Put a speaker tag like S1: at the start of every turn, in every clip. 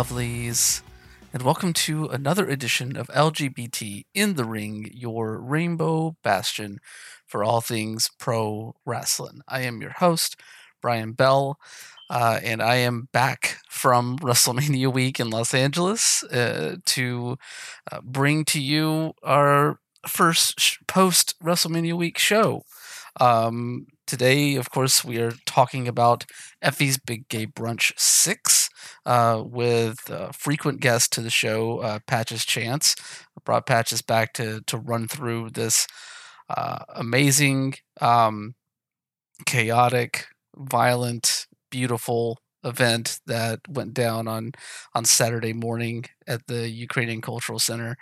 S1: lovelies, and welcome to another edition of LGBT in the Ring, your rainbow bastion for all things pro wrestling. I am your host, Brian Bell, uh, and I am back from WrestleMania week in Los Angeles uh, to uh, bring to you our first sh- post WrestleMania week show. Um, today, of course, we are talking about Effy's Big Gay Brunch 6 uh, with uh, frequent guest to the show, uh, Patches Chance. I brought Patches back to, to run through this uh, amazing, um, chaotic, violent, beautiful event that went down on on Saturday morning at the Ukrainian Cultural Center.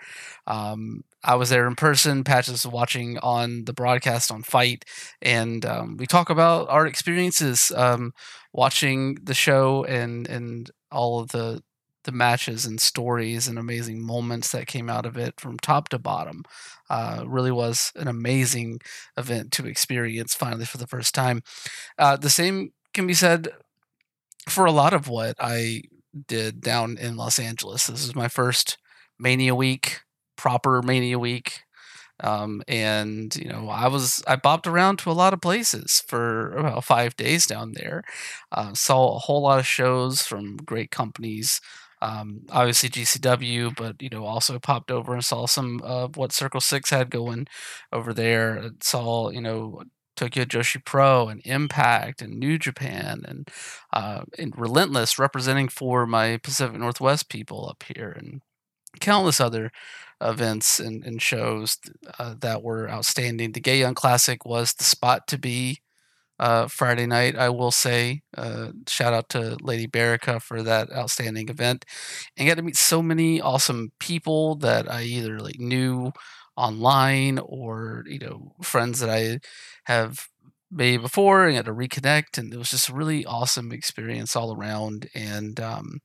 S1: Um, I was there in person. Patches watching on the broadcast on FITE, and um, we talk about our experiences um, watching the show and and all of the the matches and stories and amazing moments that came out of it from top to bottom. Uh, really was an amazing event to experience finally for the first time. Uh, the same can be said for a lot of what I did down in Los Angeles. This is my first Mania week, proper Mania week. Um, and you know, I was I bopped around to a lot of places for about five days down there. Uh, saw a whole lot of shows from great companies. Um, obviously GCW, but you know, also popped over and saw some of what Circle Six had going over there. Saw you know Tokyo Joshi Pro and Impact and New Japan and uh, and Relentless representing for my Pacific Northwest people up here and countless other events and, and shows uh, that were outstanding. The Gay Young Classic was the spot to be uh, Friday night. I will say uh, shout out to Lady Berica for that outstanding event and got to meet so many awesome people that I either like knew online or you know friends that I have made before and got to reconnect and it was just a really awesome experience all around and um,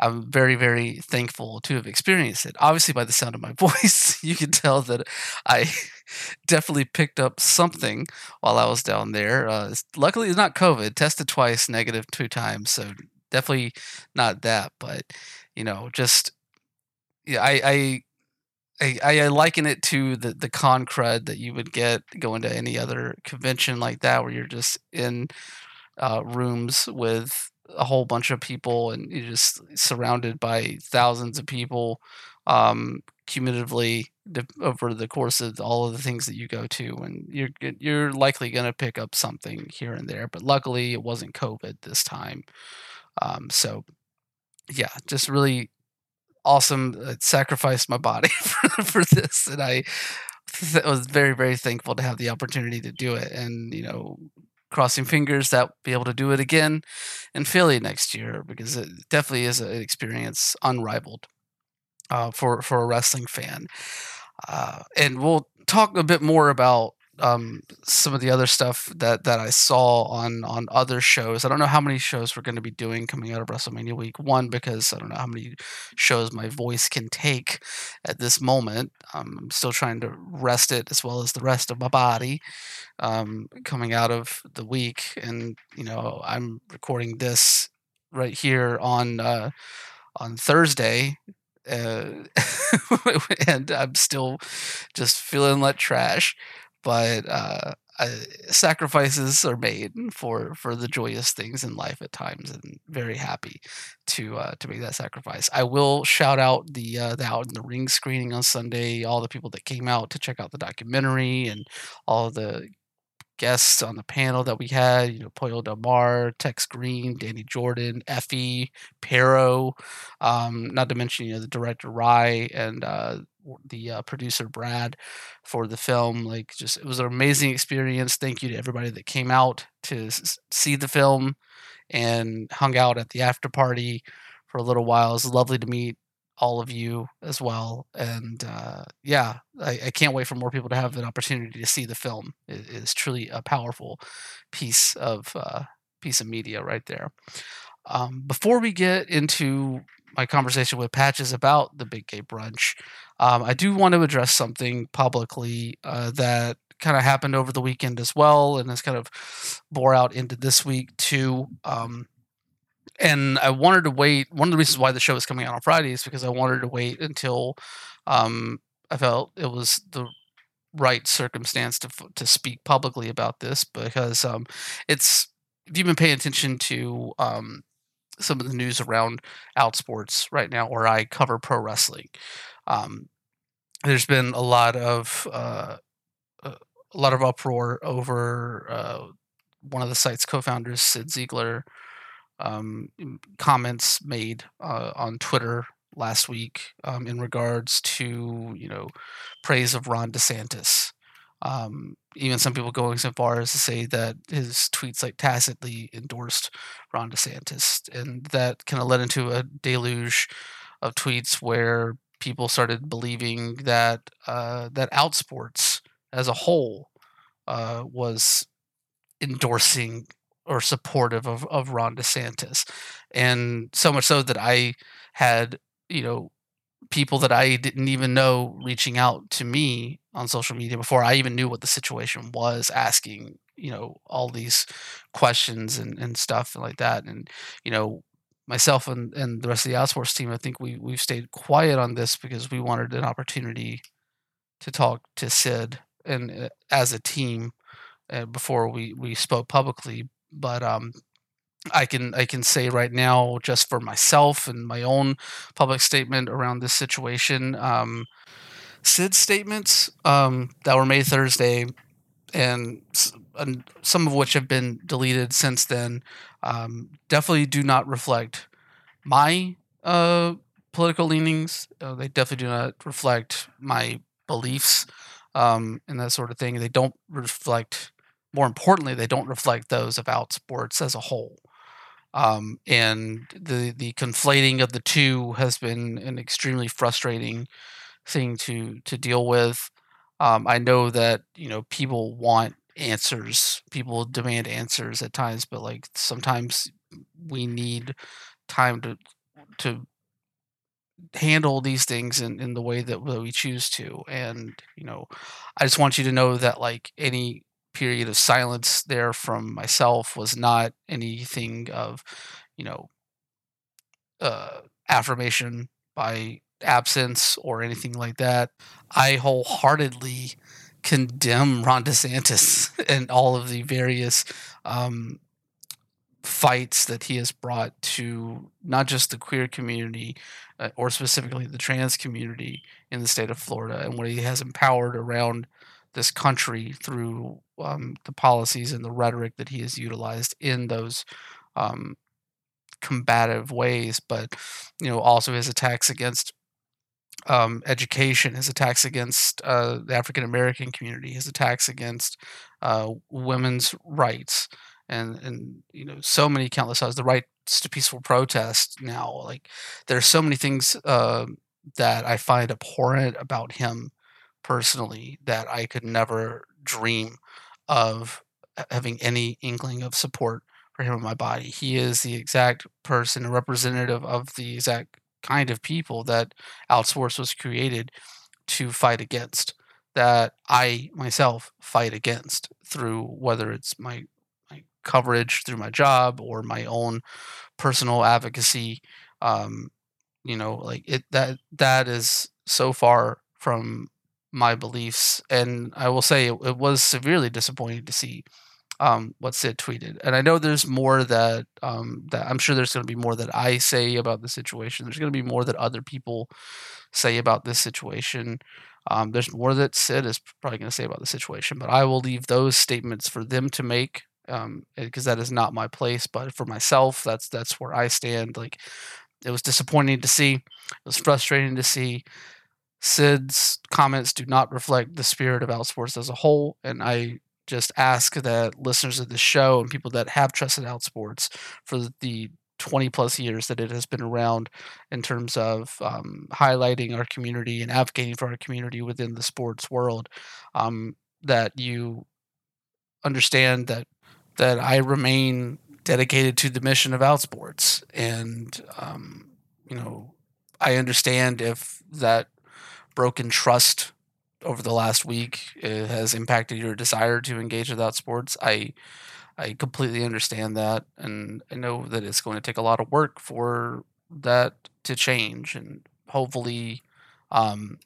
S1: I'm very very thankful to have experienced it. Obviously by the sound of my voice you can tell that I definitely picked up something while I was down there. Uh, luckily it's not COVID. Tested twice, negative two times, so definitely not that. But you know, just yeah, I, I I, I liken it to the the con crud that you would get going to any other convention like that, where you're just in uh, rooms with a whole bunch of people and you're just surrounded by thousands of people um, cumulatively over the course of all of the things that you go to, and you're you're likely going to pick up something here and there. But luckily, it wasn't COVID this time, um, so yeah, just really awesome. It uh, sacrificed my body for, for this, and I th- was very very thankful to have the opportunity to do it. And you know, crossing fingers that be able to do it again in Philly next year because it definitely is an experience unrivaled uh, for for a wrestling fan. Uh, and we'll talk a bit more about um, some of the other stuff that that I saw on on other shows. I don't know how many shows we're going to be doing coming out of WrestleMania Week One because I don't know how many shows my voice can take at this moment. Um, I'm still trying to rest it as well as the rest of my body um, coming out of the week, and you know I'm recording this right here on uh, on Thursday, uh, and I'm still just feeling like trash but uh, sacrifices are made for for the joyous things in life at times, and very happy to uh, to make that sacrifice. I will shout out the uh, the out in the ring screening on Sunday. All the people that came out to check out the documentary, and all the guests on the panel that we had, you know, Pollo Del Mar, Tex Green, Danny Jordan, Effy, Pero, um, not to mention, you know, the director Ry and uh, the uh, producer Brad for the film. Like, just it was an amazing experience. Thank you to everybody that came out to see the film and hung out at the after party for a little while. It was lovely to meet all of you as well. And uh, yeah, I, I, can't wait for more people to have an opportunity to see the film. It is truly a powerful piece of uh, piece of media right there. Um, before we get into my conversation with Patches about the Big Gay Brunch, um, I do want to address something publicly uh, that kind of happened over the weekend as well, and has kind of bore out into this week too. Um, and I wanted to wait. One of the reasons why the show is coming out on Friday is because I wanted to wait until um, I felt it was the right circumstance to to speak publicly about this because um, it's if you've been paying attention to um, some of the news around Outsports right now, where I cover pro wrestling, um, there's been a lot of uh, a lot of uproar over uh, one of the site's co-founders, Cyd Zeigler, um, comments made uh, on Twitter last week um, in regards to you know praise of Ron DeSantis. Um, even some people going so far as to say that his tweets like tacitly endorsed Ron DeSantis, and that kind of led into a deluge of tweets where people started believing that uh, that Outsports as a whole uh, was endorsing or supportive of, of Ron DeSantis. And so much so that I had, you know, people that I didn't even know reaching out to me on social media before I even knew what the situation was, asking, you know, all these questions and, and stuff like that. And, you know, myself and, and the rest of the Outsports team, I think we, we've stayed quiet on this because we wanted an opportunity to talk to Cyd and uh, as a team uh, before we, we spoke publicly but um, I can I can say right now, just for myself and my own public statement around this situation, um, Cyd's statements um, that were made Thursday, and, and, some of which have been deleted since then, um, definitely do not reflect my uh, political leanings. Uh, they definitely do not reflect my beliefs um, and that sort of thing. They don't reflect more importantly, they don't reflect those of Outsports as a whole. Um, and the the conflating of the two has been an extremely frustrating thing to to deal with. Um, I know that you know people want answers, people demand answers at times, but like sometimes we need time to to handle these things in, in the way that we choose to. And you know, I just want you to know that like any period of silence there from myself was not anything of, you know, uh, affirmation by absence or anything like that. I wholeheartedly condemn Ron DeSantis and all of the various um, fights that he has brought to not just the queer community uh, or specifically the trans community in the state of Florida and what he has empowered around this country through um, the policies and the rhetoric that he has utilized in those um, combative ways, but you know also his attacks against um, education, his attacks against uh, the African American community, his attacks against uh, women's rights, and and you know so many countless others, the rights to peaceful protest. Now, like there's so many things uh, that I find abhorrent about him personally that I could never dream of having any inkling of support for him in my body. He is the exact person, a representative of the exact kind of people that Outsports was created to fight against, that I myself fight against through whether it's my my coverage through my job or my own personal advocacy. Um, you know, like it that that is so far from my beliefs. And I will say it, it was severely disappointing to see um, what Cyd tweeted. And I know there's more that um, that I'm sure there's going to be more that I say about the situation. There's going to be more that other people say about this situation. Um, there's more that Cyd is probably going to say about the situation, but I will leave those statements for them to make because um, that is not my place. But for myself, that's that's where I stand. Like it was disappointing to see. It was frustrating to see. Cyd's comments do not reflect the spirit of Outsports as a whole, and I just ask that listeners of the show and people that have trusted Outsports for the 20 plus years that it has been around in terms of um, highlighting our community and advocating for our community within the sports world, um, that you understand that that I remain dedicated to the mission of Outsports, and um, you know I understand if that broken trust over the last week has impacted your desire to engage with Outsports. I I completely understand that, and I know that it's going to take a lot of work for that to change, and hopefully, um,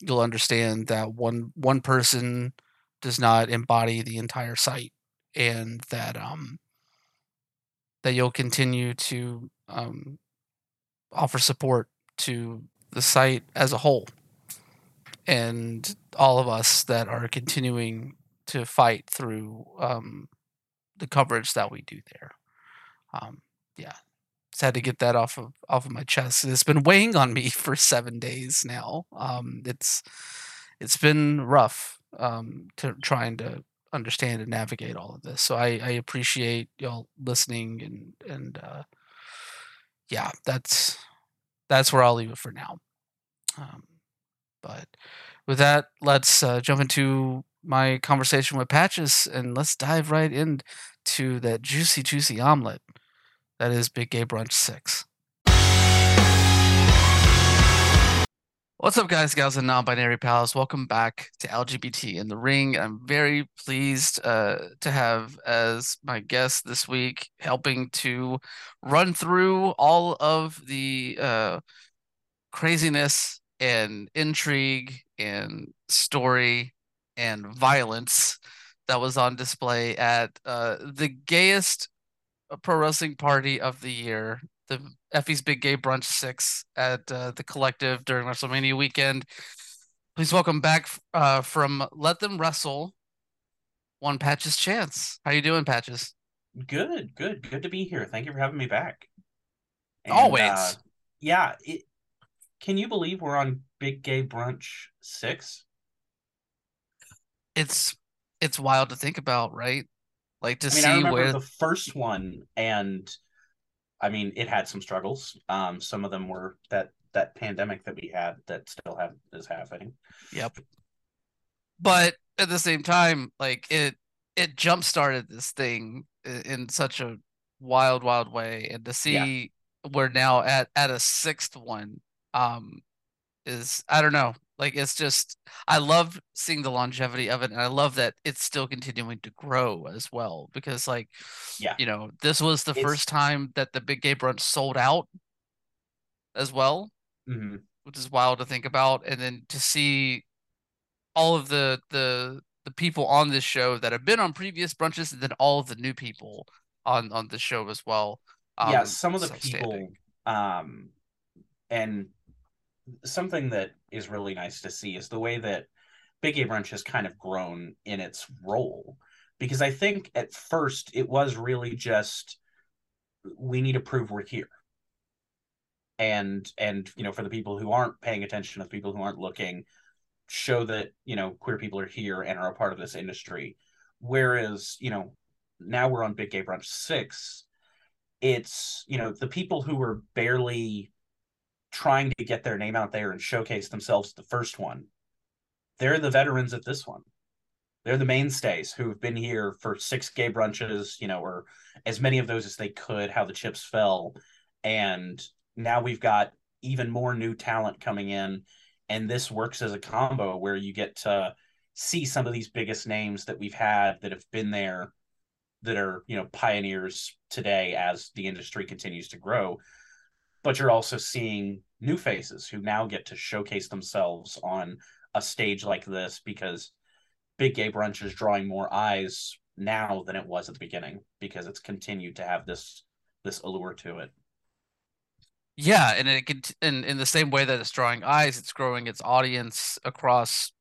S1: you'll understand that one one person does not embody the entire site, and that um, that you'll continue to um, offer support to the site as a whole, and all of us that are continuing to fight through um, the coverage that we do there. Um, yeah, just had to get that off of off of my chest. It's been weighing on me for seven days now. Um, it's it's been rough um, to trying to understand and navigate all of this. So I, I appreciate y'all listening and and uh, yeah, that's that's where I'll leave it for now. Um, but with that, let's uh, jump into my conversation with Patches and let's dive right into that juicy, juicy omelet that is Big Gay Brunch 6. What's up, guys, gals, and non-binary pals? Welcome back to LGBT in the Ring. I'm very pleased uh, to have as my guest this week, helping to run through all of the uh, craziness and intrigue and story and violence that was on display at uh, the gayest pro wrestling party of the year, the Effy's Big Gay Brunch Six at uh, the Collective during WrestleMania weekend. Please welcome back uh, from Let Them Wrestle, one Patches Chance. How you doing, Patches?
S2: Good, good, good to be here. Thank you for having me back.
S1: And, Always. Uh,
S2: yeah. It, can you believe we're on Big Gay Brunch Six?
S1: It's it's wild to think about, right? Like to
S2: I mean,
S1: see
S2: I remember
S1: where
S2: the first one, and I mean, it had some struggles. Um, some of them were that that pandemic that we had that still have is happening.
S1: Yep. But at the same time, like it it jump started this thing in such a wild, wild way, and to see yeah. we're now at at a sixth one, um, is I don't know. Like it's just I love seeing the longevity of it and I love that it's still continuing to grow as well because like
S2: yeah,
S1: you know, this was the it's... first time that the Big Gay Brunch sold out as well.
S2: Mm-hmm.
S1: Which is wild to think about and then to see all of the the the people on this show that have been on previous brunches and then all of the new people on on the show as well.
S2: Um, yeah, some of the people um and something that is really nice to see is the way that Big Gay Brunch has kind of grown in its role. Because I think at first it was really just we need to prove we're here. And and you know, for the people who aren't paying attention, the people who aren't looking, show that, you know, queer people are here and are a part of this industry. Whereas, you know, now we're on Big Gay Brunch six, it's, you know, the people who were barely trying to get their name out there and showcase themselves the first one. They're the veterans at this one. They're the mainstays who've been here for six gay brunches, you know, or as many of those as they could, how the chips fell. And now we've got even more new talent coming in. And this works as a combo where you get to see some of these biggest names that we've had that have been there that are, you know, pioneers today as the industry continues to grow but you're also seeing new faces who now get to showcase themselves on a stage like this because Big Gay Brunch is drawing more eyes now than it was at the beginning because it's continued to have this this allure to it.
S1: Yeah, and it can, in in the same way that it's drawing eyes, it's growing its audience across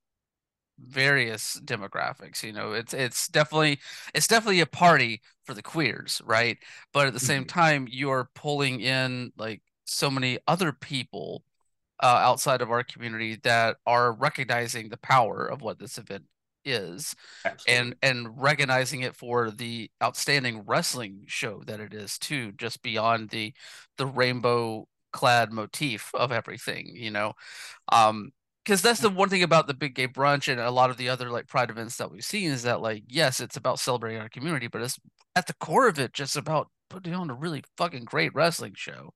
S1: various demographics you know it's it's definitely it's definitely a party for the queers right but at the same mm-hmm. time you're pulling in like so many other people uh, outside of our community that are recognizing the power of what this event is
S2: Absolutely.
S1: and and recognizing it for the outstanding wrestling show that it is too just beyond the the rainbow clad motif of everything you know um because that's the one thing about the big gay brunch and a lot of the other like pride events that we've seen is that like yes it's about celebrating our community but it's at the core of it just about putting on a really fucking great wrestling show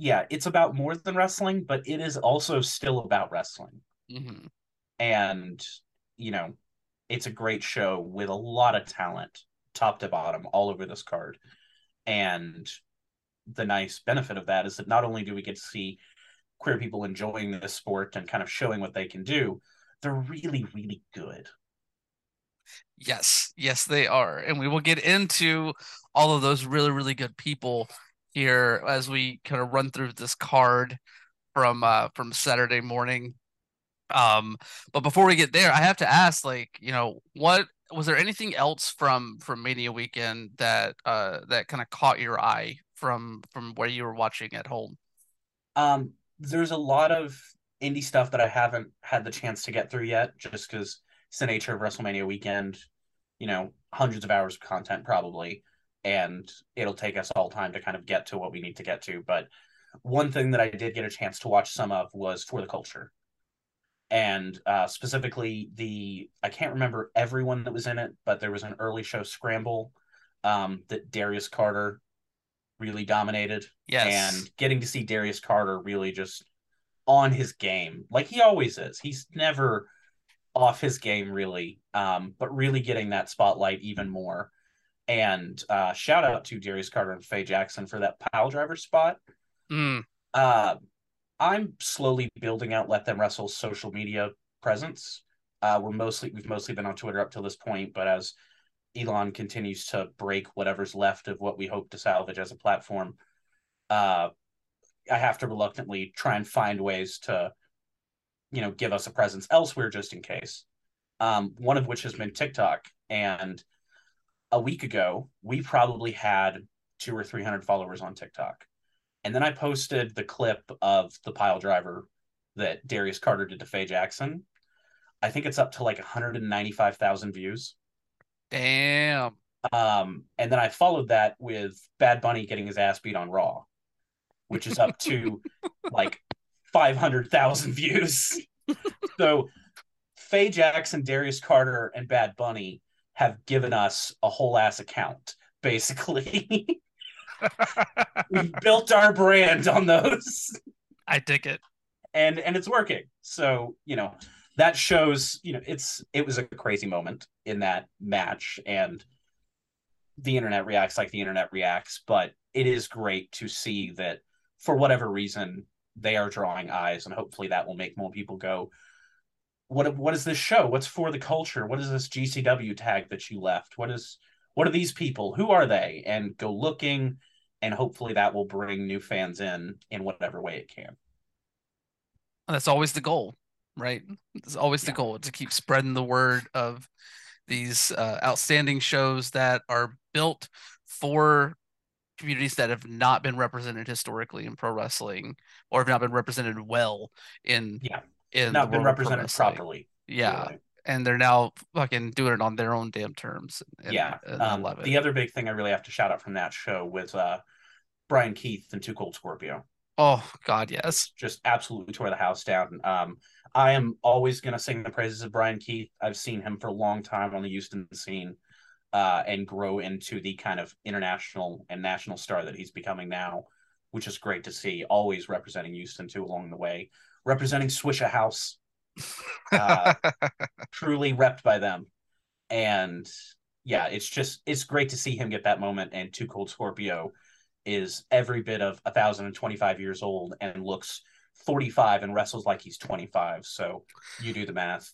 S2: yeah, it's about more than wrestling, but it is also still about wrestling.
S1: Mm-hmm.
S2: And, you know, it's a great show with a lot of talent, top to bottom, all over this card. And the nice benefit of that is that not only do we get to see queer people enjoying this sport and kind of showing what they can do, they're really, really good.
S1: Yes, yes, they are. And we will get into all of those really, really good people here as we kind of run through this card from uh from Saturday morning. Um, but before we get there, I have to ask, like, you know, what was there anything else from from Mania weekend that uh that kind of caught your eye from from where you were watching at home?
S2: Um, there's a lot of indie stuff that I haven't had the chance to get through yet, just because it's the nature of WrestleMania weekend. You know, hundreds of hours of content probably, and it'll take us all time to kind of get to what we need to get to. But one thing that I did get a chance to watch some of was For the Culture, and uh, specifically the I can't remember everyone that was in it, but there was an early show scramble um, that Darius Carter really dominated.
S1: Yes.
S2: And getting to see Darius Carter really just on his game, like he always is. He's never off his game really, um, but really getting that spotlight even more. And uh, shout out to Darius Carter and Faye Jackson for that pile driver spot.
S1: Mm.
S2: Uh, I'm slowly building out Let Them Wrestle's social media presence. Uh, we're mostly we've mostly been on Twitter up till this point, but as Elon continues to break whatever's left of what we hope to salvage as a platform, uh, I have to reluctantly try and find ways to, you know, give us a presence elsewhere just in case. Um, one of which has been TikTok. And a week ago, we probably had two or 300 followers on TikTok. And then I posted the clip of the pile driver that Darius Carter did to Faye Jackson. I think it's up to like 195,000 views.
S1: Damn.
S2: Um, and then I followed that with Bad Bunny getting his ass beat on Raw, which is up to like 500,000 views. so Faye Jackson, Darius Carter, and Bad Bunny have given us a whole ass account, basically. We've built our brand on those.
S1: I dig it.
S2: And and it's working. So, you know, that shows you know it's it was a crazy moment in that match and the internet reacts like the internet reacts but it is great to see that for whatever reason they are drawing eyes and hopefully that will make more people go what what is this show what's for the culture what is this gcw tag that you left what is what are these people who are they and go looking and hopefully that will bring new fans in in whatever way it can
S1: that's always the goal right? It's always the
S2: Yeah.
S1: goal to keep spreading the word of these uh, outstanding shows that are built for communities that have not been represented historically in pro wrestling or have not been represented well in
S2: Yeah.
S1: In
S2: not been represented properly
S1: Yeah,
S2: really.
S1: and they're now fucking doing it on their own damn terms. And,
S2: yeah.
S1: and I
S2: Um,
S1: love it.
S2: the other big thing I really have to shout out from that show was uh, Brian Keith and Too Cold Scorpio.
S1: oh God, yes.
S2: Just absolutely tore the house down. Um, I am always going to sing the praises of Brian Keith. I've seen him for a long time on the Houston scene uh, and grow into the kind of international and national star that he's becoming now, which is great to see. Always representing Houston too along the way, representing Swisha House, uh, truly repped by them. And yeah, it's just it's great to see him get that moment. And Too Cold Scorpio is every bit of 1,025 years old and looks 45 and wrestles like he's 25. So you do the math.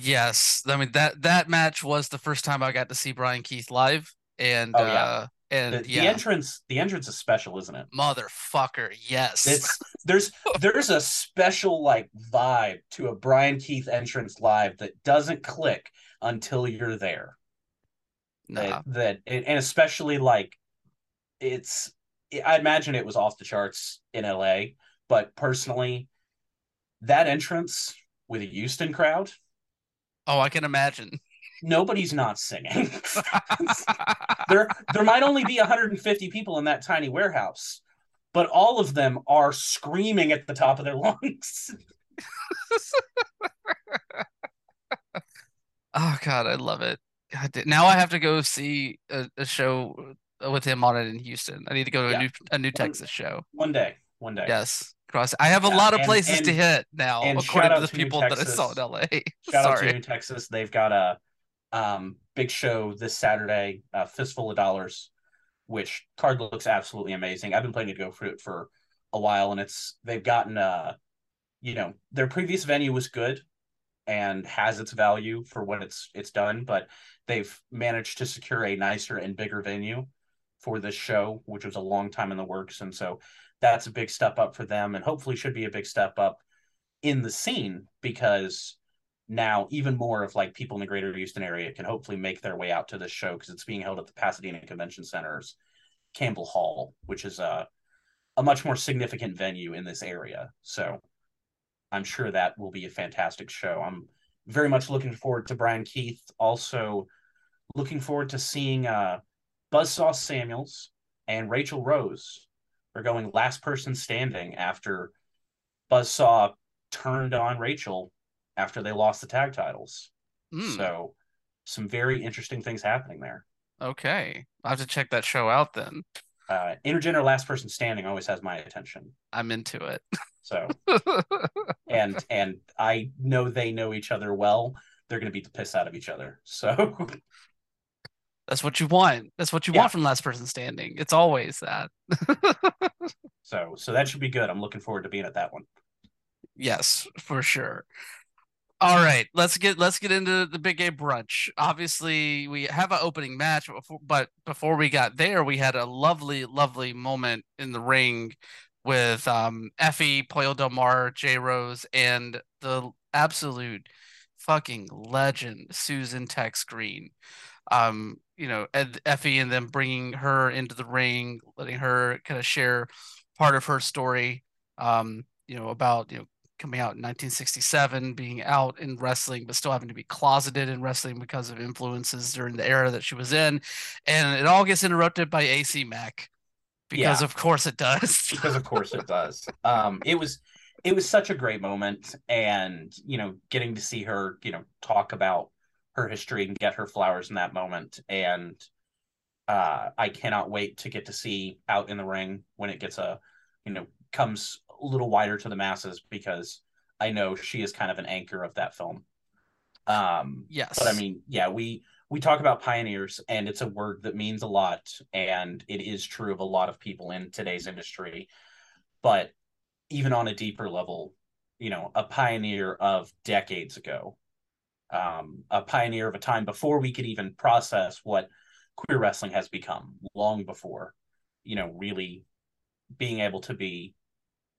S1: yes, I mean that that match was the first time I got to see Brian Keith live, and
S2: Oh, yeah.
S1: uh, and
S2: The,
S1: yeah,
S2: the entrance, the entrance is special, isn't it?
S1: motherfucker, yes.
S2: It's there's there's a special like vibe to a Brian Keith entrance live that doesn't click until you're there.
S1: Nah.
S2: that, that and and especially like it's i imagine it was off the charts in la but personally that entrance with a houston crowd
S1: Oh, I can imagine.
S2: Nobody's not singing there there might only be 150 people in that tiny warehouse but all of them are screaming at the top of their lungs
S1: oh God, I love it. God, now I have to go see a, a show with him on it in Houston. I need to go to
S2: Yeah.
S1: a new a new Texas show.
S2: one day one day
S1: Yes, cross. I have a
S2: Yeah,
S1: lot of
S2: and-
S1: places to hit now, according to the
S2: to
S1: people that I saw in LA.
S2: shout out to New texas they've got a Um, big show this Saturday, uh, Fistful of Dollars, which card looks absolutely amazing. I've been planning to go for it for a while, and it's they've gotten uh, you know, their previous venue was good and has its value for what it's it's done, but they've managed to secure a nicer and bigger venue for this show, which was a long time in the works, and so that's a big step up for them, and hopefully should be a big step up in the scene because now even more of like people in the greater Houston area can hopefully make their way out to this show because it's being held at the Pasadena Convention Center's Campbell Hall, which is a a much more significant venue in this area. So I'm sure that will be a fantastic show. I'm very much looking forward to Brian Keith. Also looking forward to seeing uh Buzzsaw Samuels and Rachel Rose are going last person standing after Buzzsaw turned on Rachel after they lost the tag titles. Mm. So some very interesting things happening there.
S1: Okay. I'll have to check that show out then.
S2: Uh, intergender last person standing always has my attention.
S1: I'm into it.
S2: So and and I know they know each other well. They're gonna beat the piss out of each other. So
S1: that's what you want. That's what you yeah. want from last person standing. It's always that.
S2: so so that should be good. I'm looking forward to being at that one.
S1: Yes, for sure. All right, let's get let's get into the big A brunch. Obviously, we have an opening match, but before we got there, we had a lovely, lovely moment in the ring with um Effy, Pollo Del Mar, J Rose, and the absolute fucking legend Susan Tex Green. Um, you know, Ed, Effy and them bringing her into the ring, letting her kind of share part of her story. Um, you know, about you know coming out in 1967, being out in wrestling, but still having to be closeted in wrestling because of influences during the era that she was in. And it all gets interrupted by AC Mack because yeah. of course it does.
S2: because of course it does. Um, it was it was such a great moment, and you know, getting to see her, you know, talk about her history and get her flowers in that moment, and uh, I cannot wait to get to see out in the ring when it gets a, you know, comes little wider to the masses because I know she is kind of an anchor of that film. Um,
S1: yes,
S2: but I mean, yeah, we we talk about pioneers, and it's a word that means a lot, and it is true of a lot of people in today's industry. But even on a deeper level, you know, a pioneer of decades ago, um, a pioneer of a time before we could even process what queer wrestling has become, long before, you know, really being able to be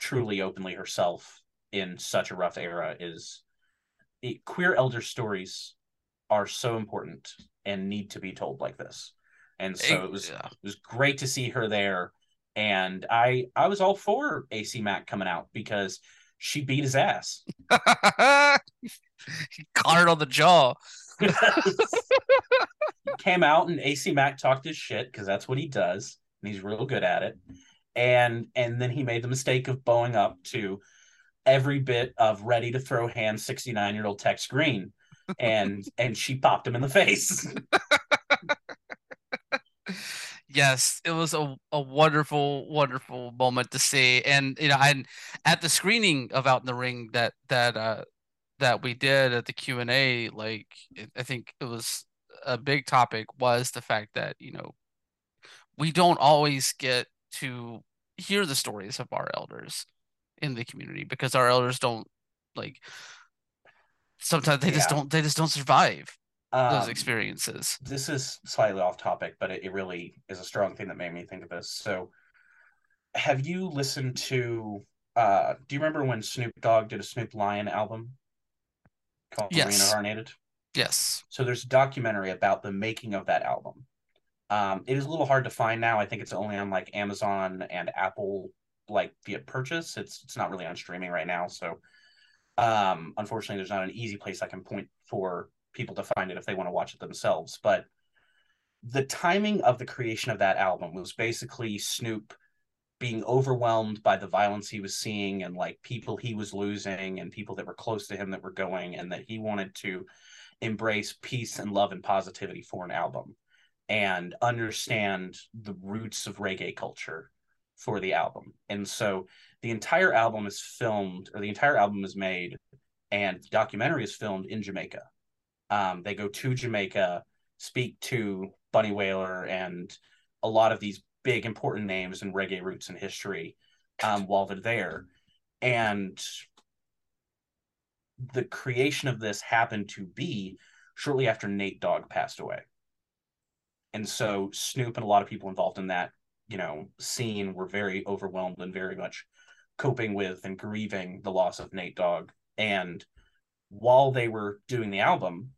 S2: truly openly herself in such a rough era is it, queer elder stories are so important and need to be told like this. And so it was yeah. it was great to see her there. And I I was all for AC Mack coming out because she beat his ass.
S1: he caught on the jaw. he
S2: came out and AC Mack talked his shit because that's what he does, and he's real good at it and and then he made the mistake of bowing up to every bit of ready to throw hand 69 year old Tex Green and and she popped him in the face.
S1: yes, it was a, a wonderful, wonderful moment to see. And you know, and at the screening of Out in the Ring that that uh that we did at the Q and A, like I think it was a big topic was the fact that you know we don't always get to hear the stories of our elders in the community because our elders don't like sometimes they yeah. just don't they just don't survive um, those experiences
S2: this is slightly off topic but it, it really is a strong thing that made me think of this so have you listened to uh do you remember when snoop dogg did a snoop lion album called yes. Reincarnated?
S1: yes
S2: so there's a documentary about the making of that album um, it is a little hard to find now. I think it's only on like Amazon and Apple, like via purchase. It's it's not really on streaming right now. So, um, unfortunately, there's not an easy place I can point for people to find it if they want to watch it themselves. But the timing of the creation of that album was basically Snoop being overwhelmed by the violence he was seeing and like people he was losing and people that were close to him that were going and that he wanted to embrace peace and love and positivity for an album and understand the roots of reggae culture for the album. And so the entire album is filmed, or the entire album is made, and the documentary is filmed in Jamaica. Um, they go to Jamaica, speak to Bunny Wailer and a lot of these big important names in reggae roots and history um, while they're there. And the creation of this happened to be shortly after Nate Dogg passed away. And so Snoop and a lot of people involved in that, you know, scene were very overwhelmed and very much coping with and grieving the loss of Nate Dogg. And while they were doing the album,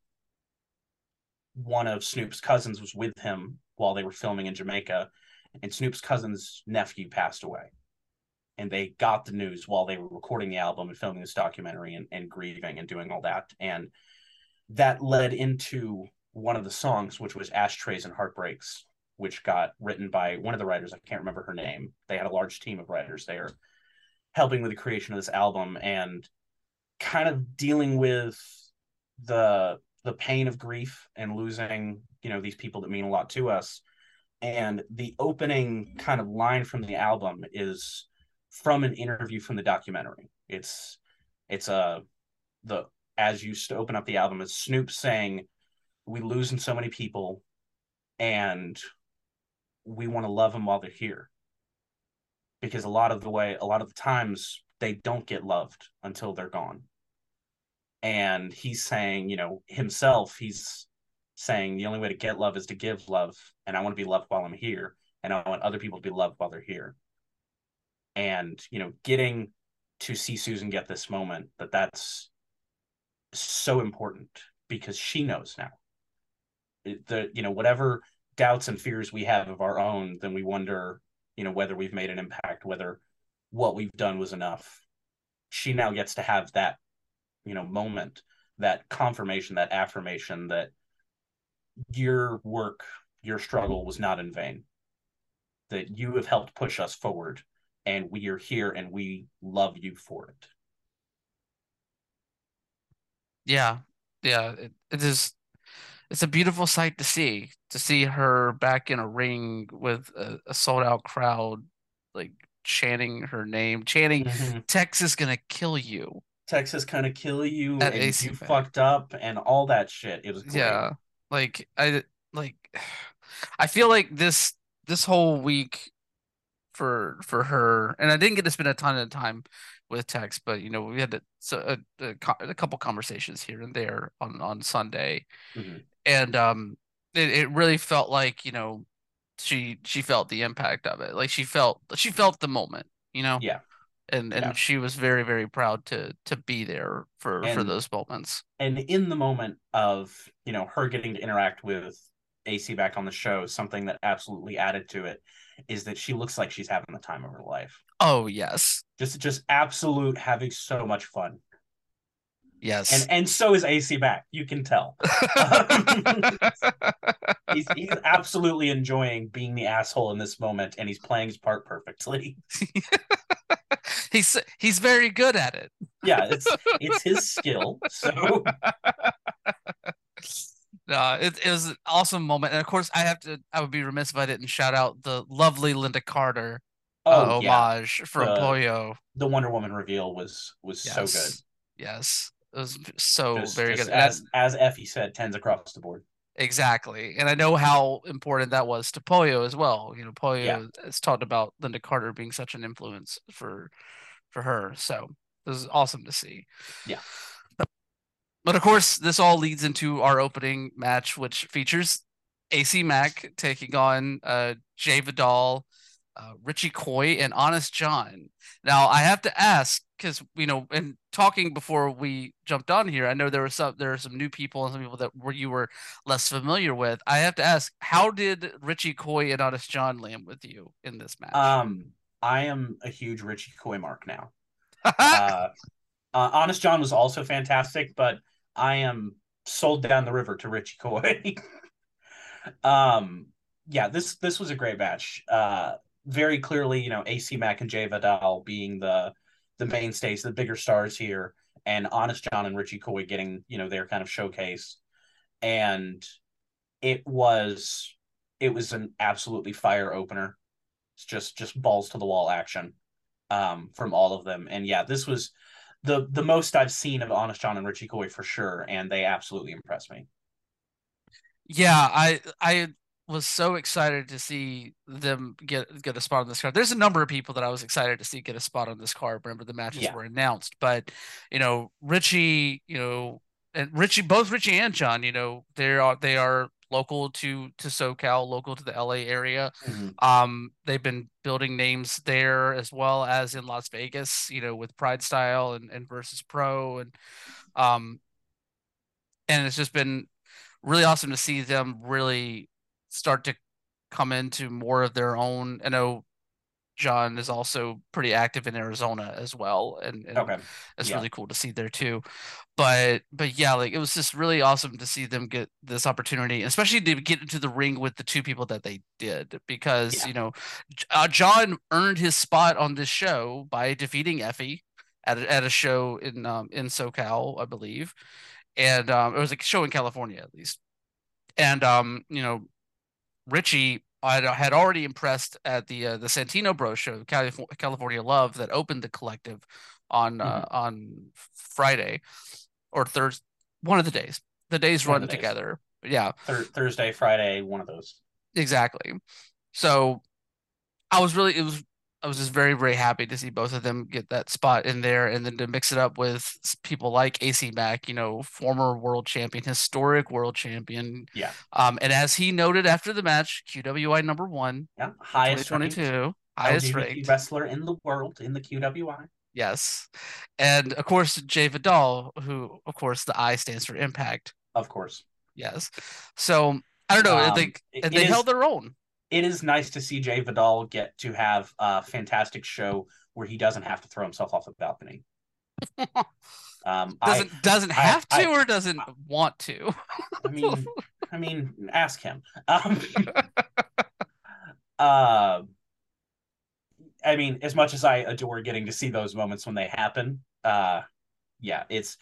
S2: one of Snoop's cousins was with him while they were filming in Jamaica, and Snoop's cousin's nephew passed away. And they got the news while they were recording the album and filming this documentary and, and grieving and doing all that. And that led into one of the songs, which was Ashtrays and Heartbreaks, which got written by one of the writers. I can't remember her name. They had a large team of writers there helping with the creation of this album and kind of dealing with the the pain of grief and losing you know these people that mean a lot to us and the opening kind of line from the album is from an interview from the documentary it's it's a the as you open up the album is snoop saying we losing so many people and we want to love them while they're here. Because a lot of the way a lot of the times they don't get loved until they're gone. And he's saying you know himself he's saying the only way to get love is to give love and i want to be loved while i'm here and i want other people to be loved while they're here. And you know getting to see susan get this moment that that's so important because she knows now the you know whatever doubts and fears we have of our own then we wonder you know whether we've made an impact whether what we've done was enough. She now gets to have that you know moment that confirmation that affirmation that your work your struggle was not in vain that you have helped push us forward and we are here and we love you for it.
S1: Yeah. Yeah it, it is it's a beautiful sight to see to see her back in a ring with a, a sold out crowd like chanting her name chanting mm-hmm. texas gonna kill you
S2: Texas kind of kill you At and AC you fucked up and all that shit. It was great.
S1: yeah, like I like I feel like this this whole week for for her, and I didn't get to spend a ton of time with Tex, but you know we had a, a, a, a couple conversations here and there on on Sunday, mm-hmm. and um, it, it really felt like you know she she felt the impact of it, like she felt she felt the moment, you know.
S2: Yeah
S1: and and yeah. she was very very proud to to be there for and, for those moments
S2: and in the moment of you know her getting to interact with AC Mack on the show something that absolutely added to it is that she looks like she's having the time of her life
S1: oh yes
S2: just just absolute having so much fun
S1: Yes.
S2: And and so is AC Mack. You can tell. he's, he's absolutely enjoying being the asshole in this moment and he's playing his part perfectly.
S1: he's he's very good at it.
S2: Yeah, it's it's his skill. So
S1: no, it, it was an awesome moment, and of course, I have to. I would be remiss if I didn't shout out the lovely Lynda Carter uh, oh, uh, homage yeah. from the, Pollo.
S2: The Wonder Woman reveal was was yes. so good.
S1: Yes, it was so very good.
S2: As as Effy said, tens across the board.
S1: Exactly. And I know how important that was to Pollo as well. You know, Pollo yeah. has talked about Lynda Carter being such an influence for for her. So it was awesome to see.
S2: Yeah.
S1: But of course, this all leads into our opening match, which features AC Mack taking on uh, Jay Vidal, uh, Richie Coy, and Honest John. Now, I have to ask because you know, in talking before we jumped on here, I know there were some there are some new people and some people that were you were less familiar with. I have to ask, how did Richie Coy and Honest John land with you in this match?
S2: Um, I am a huge Richie Coy mark now. uh, uh, Honest John was also fantastic, but I am sold down the river to Richie Coy. um, yeah, this this was a great match. Uh, very clearly, you know, AC Mack and Jay Vidal being the the mainstays, the bigger stars here, and Honest John and Richie Coy getting you know their kind of showcase, and it was it was an absolutely fire opener. It's just just balls to the wall action um, from all of them. And yeah, this was the the most I've seen of Honest John and Richie Coy for sure, and they absolutely impressed me.
S1: Yeah, I I was so excited to see them get get a spot on this card. There's a number of people that I was excited to see get a spot on this card. Remember the matches yeah. were announced, but you know Richie, you know, and Richie, both Richie and John, you know, they are they are local to to SoCal, local to the LA area. Mm-hmm. Um, they've been building names there as well as in Las Vegas, you know, with Pride Style and, and versus Pro and um and it's just been really awesome to see them really start to come into more of their own. I know John is also pretty active in Arizona as well, and, and okay. it's yeah. really cool to see there too. But but yeah, like it was just really awesome to see them get this opportunity, especially to get into the ring with the two people that they did, because yeah. you know, uh, John earned his spot on this show by defeating Effy at a, at a show in um, in SoCal, I believe, and um, it was a show in California at least, and um, you know, Richie I had already impressed at the uh, the Santino Bro show, California Love, that opened the collective on uh, mm-hmm. on Friday or Thursday, one of the days. The days one run the together. Days. Yeah,
S2: Thur- Thursday, Friday, one of those.
S1: Exactly. So I was really it was I was just very, very happy to see both of them get that spot in there and then to mix it up with people like AC Mack, you know, former world champion, historic world champion.
S2: Yeah.
S1: Um, and as he noted after the match, QWI number one.
S2: Yeah. Highest
S1: 2022. Highest
S2: ranked wrestler in the world in the QWI.
S1: Yes. And of course, Jai Vidal, who, of course, the I stands for impact.
S2: Of course.
S1: Yes. So I don't know. Um, they, they held their own
S2: it is nice to see Jai Vidal get to have a fantastic show where he doesn't have to throw himself off a balcony.
S1: Um, doesn't I, doesn't have I, to I, or doesn't want to.
S2: I mean, I mean, ask him. Um, uh, I mean, as much as I adore getting to see those moments when they happen, uh, yeah, it's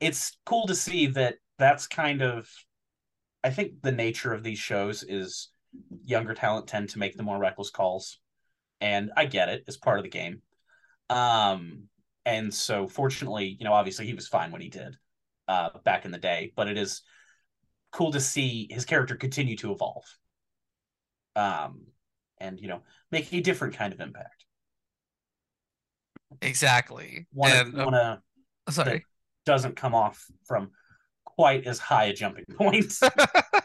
S2: it's cool to see that. That's kind of, I think, the nature of these shows is younger talent tend to make the more reckless calls, and I get it; it's part of the game. Um, and so, fortunately, you know, obviously he was fine when he did uh, back in the day, but it is cool to see his character continue to evolve. Um, and you know, make a different kind of impact.
S1: Exactly.
S2: One and, one uh, sorry doesn't come off from quite as high a jumping point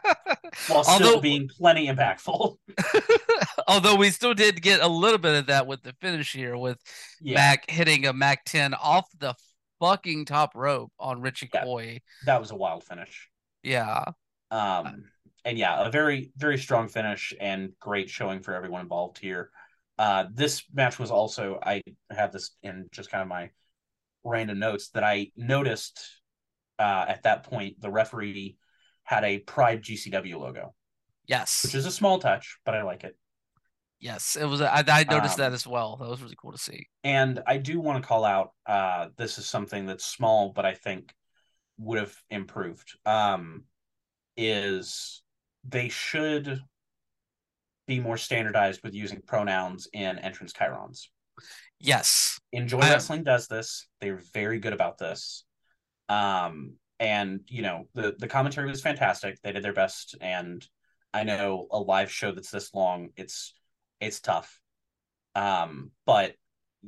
S2: while still although, being plenty impactful.
S1: although we still did get a little bit of that with the finish here with yeah. Mack hitting a Mac 10 off the fucking top rope on Richie yeah, Coy.
S2: That was a wild finish.
S1: Yeah.
S2: Um and yeah, a very very strong finish and great showing for everyone involved here. Uh this match was also I have this in just kind of my random notes that I noticed uh, at that point, the referee had a Pride GCW logo.
S1: Yes,
S2: which is a small touch, but I like it.
S1: Yes, it was. I, I noticed um, that as well. That was really cool to see.
S2: And I do want to call out. Uh, this is something that's small, but I think would have improved. Um, is they should be more standardized with using pronouns in entrance chyrons.
S1: Yes.
S2: Enjoy I, Wrestling does this. They're very good about this. Um, and you know the the commentary was fantastic. They did their best, and I know a live show that's this long, it's it's tough. Um, but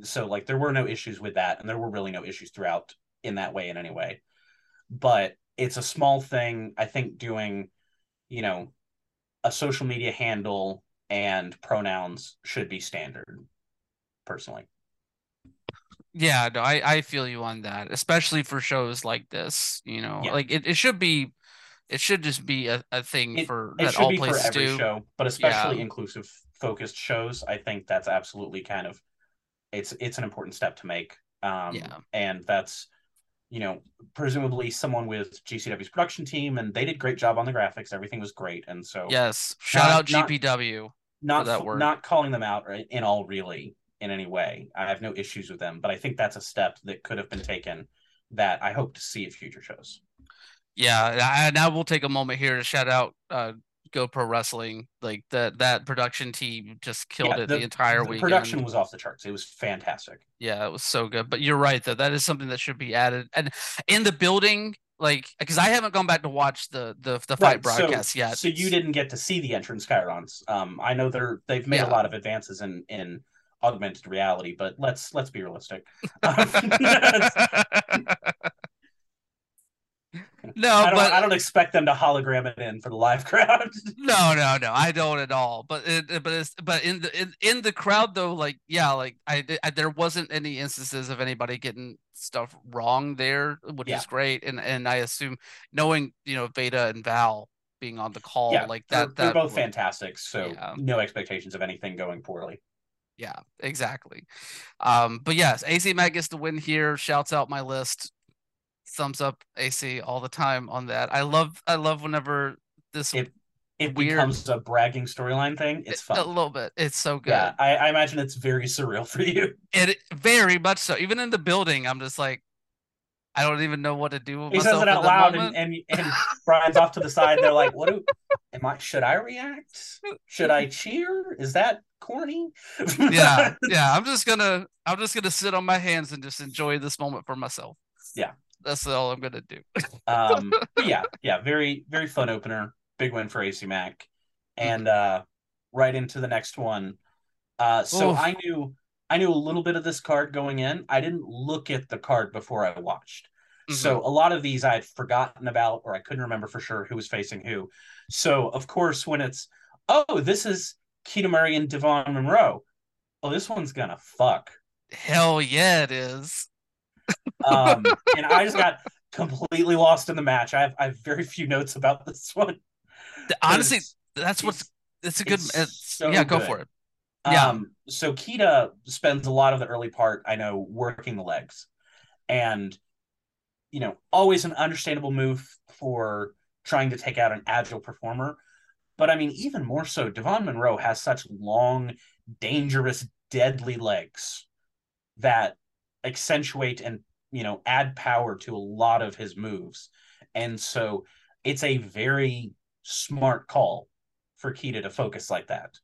S2: so like there were no issues with that, and there were really no issues throughout in that way in any way. But it's a small thing. I think doing, you know, a social media handle and pronouns should be standard, personally.
S1: Yeah, no, I, I feel you on that, especially for shows like this. You know, yeah. like it, it should be, it should just be a, a thing it, for
S2: it
S1: that all places
S2: for every
S1: do.
S2: show, but especially yeah. inclusive focused shows. I think that's absolutely kind of, it's it's an important step to make. Um, yeah, and that's, you know, presumably someone with GCW's production team, and they did great job on the graphics. Everything was great, and so
S1: yes, shout not, out GPW.
S2: Not not, not calling them out in all really in any way. I have no issues with them, but I think that's a step that could have been taken that I hope to see at future shows.
S1: Yeah, I, now we'll take a moment here to shout out uh, Go Pro Wrestling. Like that that production team just killed
S2: Yeah,
S1: it the,
S2: the-
S1: entire
S2: the
S1: weekend.
S2: production was off the charts. It was fantastic.
S1: Yeah, it was so good. But you're right though. That is something that should be added. And in the building, like because I haven't gone back to watch the the the FITE
S2: Right, so-
S1: broadcast yet.
S2: So you didn't get to see the entrance chyrons. Um, I know they're they've made
S1: Yeah.
S2: a lot of advances in in augmented reality, but let's let's be realistic.
S1: No,
S2: I don't
S1: but
S2: I don't expect them to hologram it in for the live crowd.
S1: No, no, no. I don't at all. But it, but it's but in the in, in the crowd though, like yeah, like I, I there wasn't any instances of anybody getting stuff wrong there, which
S2: Yeah.
S1: is great. And and I assume knowing you know Veda and Val being on the call
S2: yeah,
S1: like
S2: they're,
S1: that,
S2: they're both
S1: would-
S2: fantastic. So
S1: Yeah.
S2: no expectations of anything going poorly.
S1: Yeah, exactly. Um, but yes, AC Mack gets the win here. Shouts out my list. Thumbs up AC all the time on that. I love I love whenever this
S2: It it
S1: Weird.
S2: becomes a bragging storyline thing. It's fun.
S1: a little bit. It's so good.
S2: Yeah, I, I imagine it's very surreal for you.
S1: It very much so. Even in the building, I'm just like, I don't even know what to do with
S2: He says it out loud, and, and and Brian's off to the side. They're like, "What do? Am I? Should I react? Should I cheer? Is that corny?"
S1: yeah, yeah. I'm just gonna, I'm just gonna sit on my hands and just enjoy this moment for myself.
S2: Yeah.
S1: that's all I'm gonna do.
S2: um, yeah, yeah, very very fun opener. Big win for AC Mack, and
S1: Mm-hmm.
S2: uh, right into the next one. Uh, so
S1: Oof.
S2: I knew I knew a little bit of this card going in. I didn't look at the card before I watched.
S1: Mm-hmm.
S2: So a lot of these I had forgotten about, or I couldn't remember for sure who was facing who. So of course, when it's oh, this is Keita Murray and Devon Monroe. Oh, this one's gonna fuck.
S1: hell yeah, it is.
S2: Um, and I just got completely lost in the match. I have I have very few notes about this one.
S1: Honestly, that's what's. It's a good.
S2: it's
S1: It's,
S2: so
S1: yeah, go
S2: good.
S1: for it. Yeah.
S2: Um, so Keita spends a lot of the early part, I know, working the legs. And, you know, always an understandable move for trying to take out an agile performer. But I mean, even more so, Devon Monroe has such long, dangerous, deadly legs that accentuate and, you know, add power to a lot of his moves. And so it's a very smart call for Keita to focus like that.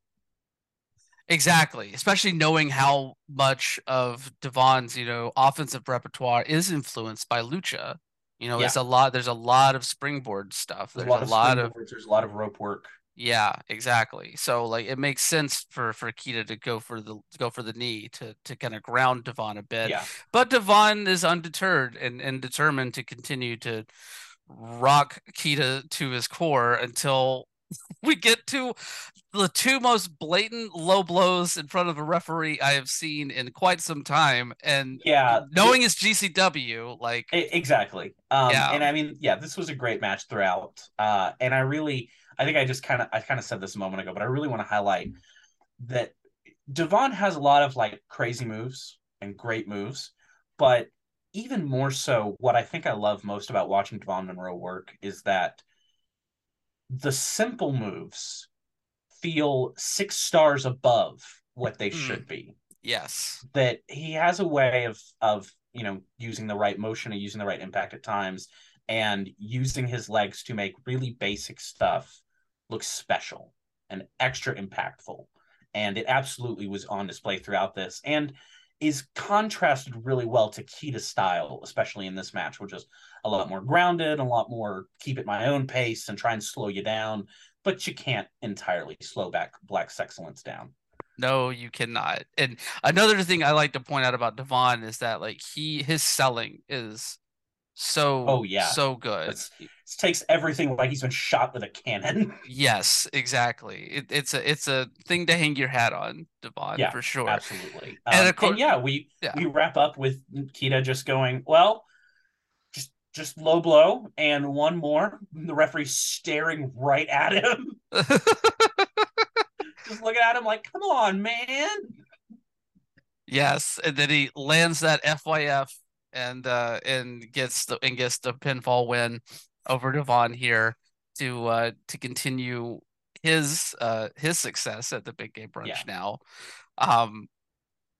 S1: Exactly, especially knowing how much of Devon's, you know, offensive repertoire is influenced by lucha. You know, there's a lot. There's a lot of springboard stuff.
S2: There's,
S1: There's
S2: a lot of
S1: of
S2: there's a lot of rope work.
S1: Yeah, exactly. So like, it makes sense for for Keita to go for the go for the knee to to kind of ground Devon a bit.
S2: Yeah.
S1: But Devon is undeterred and and determined to continue to rock Keita to his core until we get to the two most blatant low blows in front of a referee I have seen in quite some time. And
S2: Yeah.
S1: knowing it's GCW, like
S2: exactly. Um,
S1: Yeah.
S2: and I mean, yeah, this was a great match throughout. Uh, and I really, I think I just kind of, I kind of said this a moment ago, but I really want to highlight that Devon has a lot of like crazy moves and great moves, but even more so, what I think I love most about watching Devon Monroe work is that the simple moves feel six stars above what they
S1: Mm.
S2: should be
S1: yes.
S2: that he has a way of of you know using the right motion and using the right impact at times and using his legs to make really basic stuff look special and extra impactful and it absolutely was on display throughout this and is contrasted really well to Keita's style especially in this match which is a lot more grounded a lot more keep at my own pace and try and slow you down but you can't entirely slow back Black's excellence down
S1: No, you cannot. And another thing I like to point out about Devon is that like he his selling is so
S2: Oh, yeah.
S1: so good.
S2: It's- It takes everything like he's been shot with a cannon
S1: Yes, exactly. It, it's a it's a thing to hang your hat on, Devon,
S2: Yeah,
S1: for sure.
S2: Absolutely.
S1: And
S2: Um,
S1: of course-
S2: yeah, we
S1: yeah.
S2: we wrap up with Keita just going, well, just just low blow and one more. The referee staring right at him, just looking at him like, come on, man.
S1: yes, and then he lands that FYF and uh and gets the and gets the pinfall win over Devon here to uh to continue his uh his success at the big gay brunch
S2: Yeah.
S1: now. Um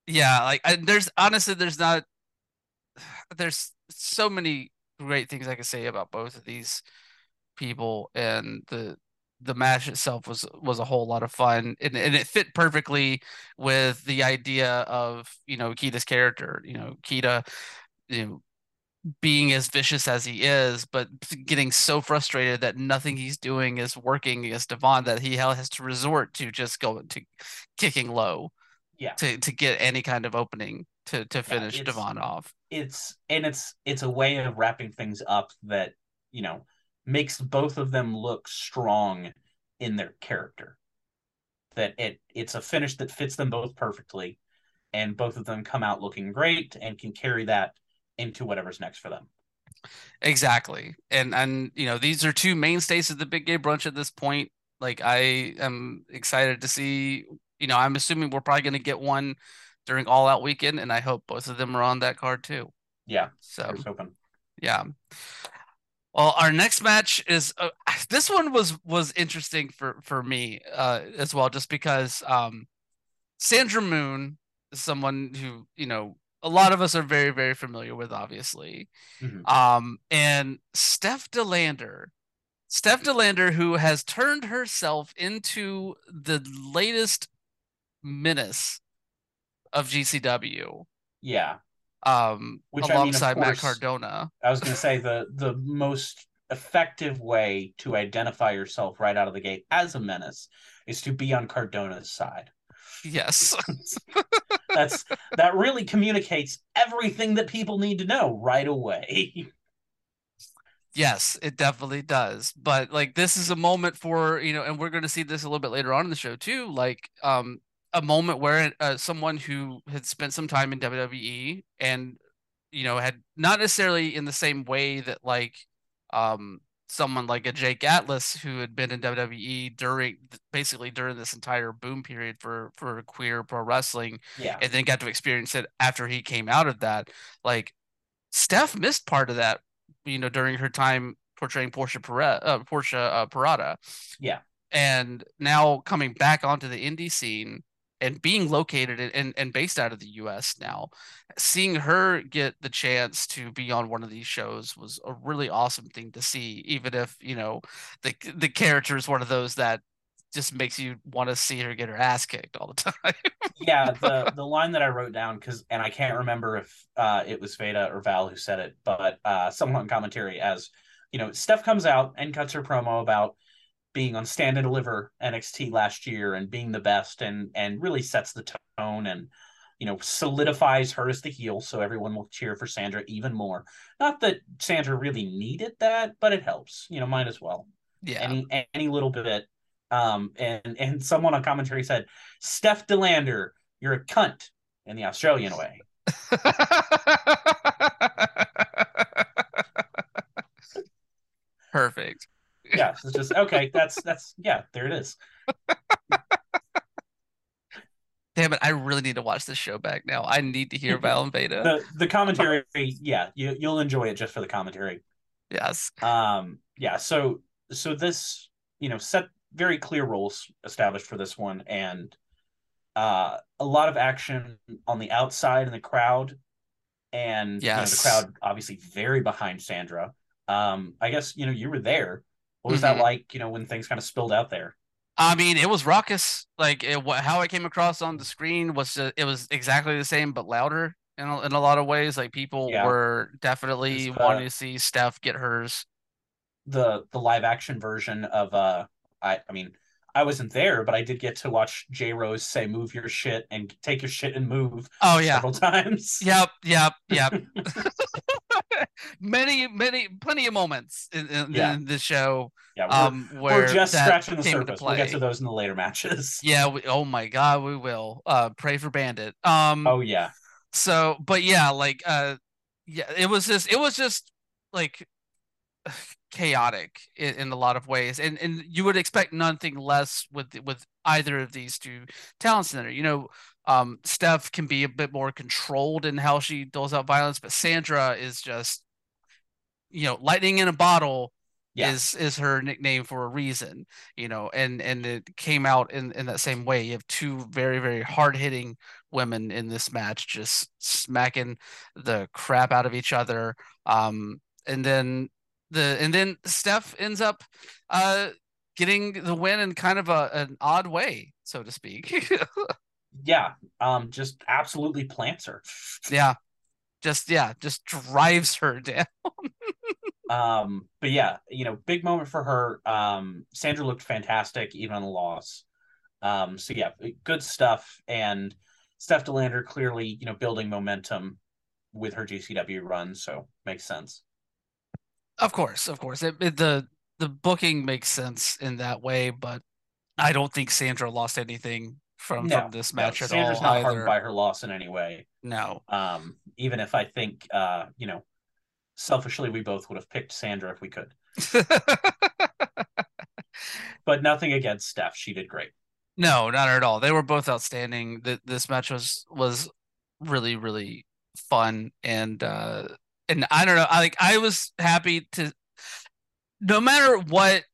S1: yeah, like I, there's honestly there's not there's so many great things I can say about both of these people and the the match itself was was a whole lot of fun and, and it fit perfectly with the idea of you know Keita's character you know Keita you know being as vicious as he is but getting so frustrated that nothing he's doing is working against Devon that he has to resort to just going to kicking low
S2: yeah
S1: to to get any kind of opening to to finish yeah, Devon off
S2: it's and it's it's a way of wrapping things up that you know makes both of them look strong in their character. That it it's a finish that fits them both perfectly, and both of them come out looking great and can carry that into whatever's next for them.
S1: Exactly. And and you know, these are two mainstays of the big gay brunch at this point. Like I am excited to see, you know, I'm assuming we're probably gonna get one during all out weekend, and I hope both of them are on that card too.
S2: Yeah. So hoping.
S1: Yeah. Well, our next match is uh, this one was was interesting for for me uh, as well, just because um, Sandra Moone is someone who you know a lot of us are very very familiar with, obviously, mm-hmm. um, and Steph De Lander Steph De Lander who has turned herself into the latest menace of GCW.
S2: Yeah,
S1: um, Which, alongside I mean, course, Matt Cardona.
S2: I was going to say the the most effective way to identify yourself right out of the gate as a menace is to be on Cardona's side.
S1: Yes.
S2: That's that really communicates everything that people need to know right away.
S1: Yes, it definitely does. But like this is a moment for, you know, and we're going to see this a little bit later on in the show too, like um a moment where uh, someone who had spent some time in WWE and you know had not necessarily in the same way that like um someone like a Jake Atlas who had been in WWE during basically during this entire boom period for for queer pro wrestling.
S2: Yeah.
S1: and then got to experience it after he came out of that. Like Steph missed part of that you know during her time portraying Portia Peretta, uh, Portia uh, Parada.
S2: Yeah.
S1: And now coming back onto the indie scene and being located and, and based out of the US now, seeing her get the chance to be on one of these shows was a really awesome thing to see, even if, you know, the the character is one of those that just makes you want to see her get her ass kicked all the time.
S2: yeah, the the line that I wrote down because and I can't remember if uh, it was Veda or Val who said it, but uh, someone on commentary as you know, Steph comes out and cuts her promo about being on Stand and Deliver NXT last year and being the best and and really sets the tone and you know solidifies her as the heel so everyone will cheer for Sandra even more. Not that Sandra really needed that, but it helps. You know, might as well.
S1: Yeah.
S2: Any any little bit. Um and and someone on commentary said, Steph De Lander, you're a cunt in the Australian way.
S1: Perfect
S2: yeah, it's just okay. That's that's yeah. There it is.
S1: Damn it! I really need to watch this show back now. I need to hear Val and Veda.
S2: The the commentary, yeah, you you'll enjoy it just for the commentary.
S1: Yes.
S2: Um. Yeah. So so this you know set very clear roles established for this one and uh a lot of action on the outside in the crowd and yes. you know, the crowd obviously very behind Sandra. Um, I guess you know you were there. What was mm-hmm. that like? You know, when things kind of spilled out there.
S1: I mean, it was raucous. Like it, how it came across on the screen was just, it was exactly the same but louder in a, in a lot of ways. Like people yeah. were definitely wanting to see Steph get hers.
S2: The the live action version of uh, I I mean, I wasn't there, but I did get to watch J Rose say "move your shit" and take your shit and move.
S1: Oh yeah,
S2: several times.
S1: Yep, yep, yep. many, many, plenty of moments in, in, yeah. in the show.
S2: Yeah, we're, um, where we're just scratching the surface. We'll get to those in the later matches.
S1: Yeah. We, oh my god, we will. Uh, pray for Bandit. Um.
S2: Oh yeah.
S1: So, but yeah, like, uh, yeah, it was just, it was just like chaotic in, in, a lot of ways and and you would expect nothing less with with either of these two talent center you know um steph can be a bit more controlled in how she doles out violence but sandra is just you know lightning in a bottle yeah. is is her nickname for a reason you know and and it came out in in that same way. You have two very very hard hitting women in this match just smacking the crap out of each other. Um and then the and then Steph ends up uh getting the win in kind of a an odd way, so to speak.
S2: yeah, um, just absolutely plants her.
S1: yeah, just yeah, just drives her down.
S2: um, but yeah, you know, big moment for her. Um, Sandra looked fantastic even on the loss. Um, so yeah, good stuff. And Steph De Lander clearly, you know, building momentum with her GCW run, so makes sense.
S1: Of course, of course. It, it, the the booking makes sense in that way, but I don't think Sandra lost anything from no, from this match no, at
S2: Sandra's
S1: all.
S2: not either. harmed by her loss in any way.
S1: No.
S2: Um, even if I think, uh, you know, selfishly, we both would have picked Sandra if we could. but nothing against Steph. She did great.
S1: No, not at all. They were both outstanding. The, this match was was really really fun and uh and I don't know. I like I was happy to no matter what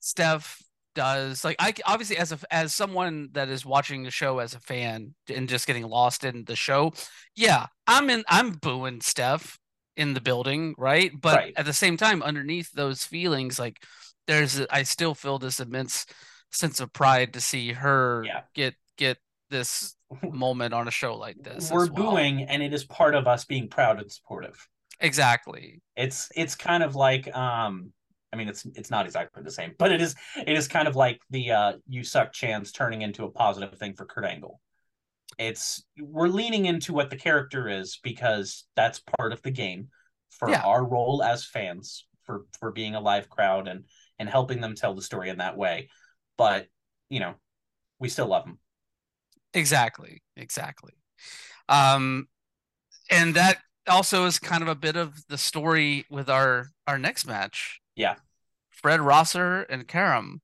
S1: Steph does like i obviously as a as someone that is watching the show as a fan and just getting lost in the show yeah i'm in i'm booing steph in the building right but right. at the same time underneath those feelings like there's I still feel this immense sense of pride to see her
S2: yeah.
S1: get get this moment on a show like this
S2: we're
S1: well.
S2: booing and it is part of us being proud and supportive
S1: exactly
S2: it's it's kind of like um I mean, it's it's not exactly the same, but it is it is kind of like the uh, "you suck" chance turning into a positive thing for Kurt Angle. It's we're leaning into what the character is because that's part of the game for yeah. our role as fans for for being a live crowd and and helping them tell the story in that way. But you know, we still love them.
S1: Exactly, exactly. Um, and that also is kind of a bit of the story with our our next match
S2: yeah.
S1: Fred Rosser and Karam.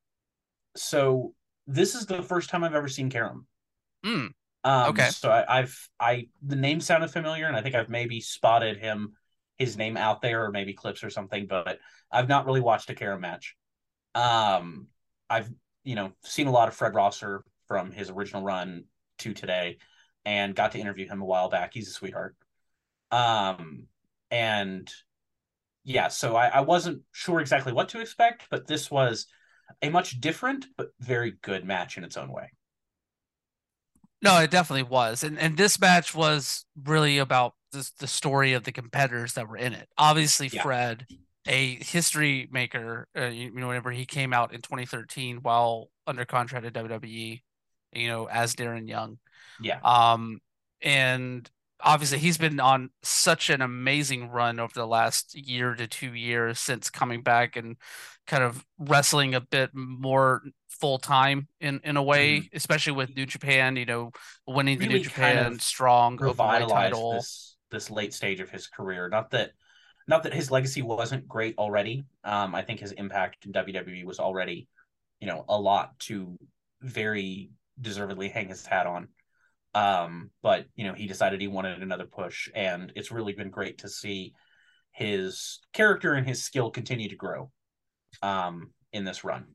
S2: So this is the first time I've ever seen Karam.
S1: Mm.
S2: Um, okay. So I, I've I the name sounded familiar, and I think I've maybe spotted him his name out there, or maybe clips or something, but I've not really watched a Karam match. Um, I've you know seen a lot of Fred Rosser from his original run to today, and got to interview him a while back. He's a sweetheart. Um, and yeah, so I, I wasn't sure exactly what to expect, but this was a much different but very good match in its own way.
S1: No, it definitely was, and and this match was really about the the story of the competitors that were in it. Obviously, yeah. Fred, a history maker, uh, you know, whenever he came out in 2013 while under contract at WWE, you know, as Darren Young.
S2: Yeah.
S1: Um, and obviously he's been on such an amazing run over the last year to two years since coming back and kind of wrestling a bit more full time in in a way, mm-hmm. especially with New Japan. You know, winning really the New Japan kind of strong
S2: revitalized this this late stage of his career. Not that not that his legacy wasn't great already. Um, I think his impact in WWE was already, you know, a lot to very deservedly hang his hat on. Um, but you know, he decided he wanted another push, and it's really been great to see his character and his skill continue to grow um, in this run.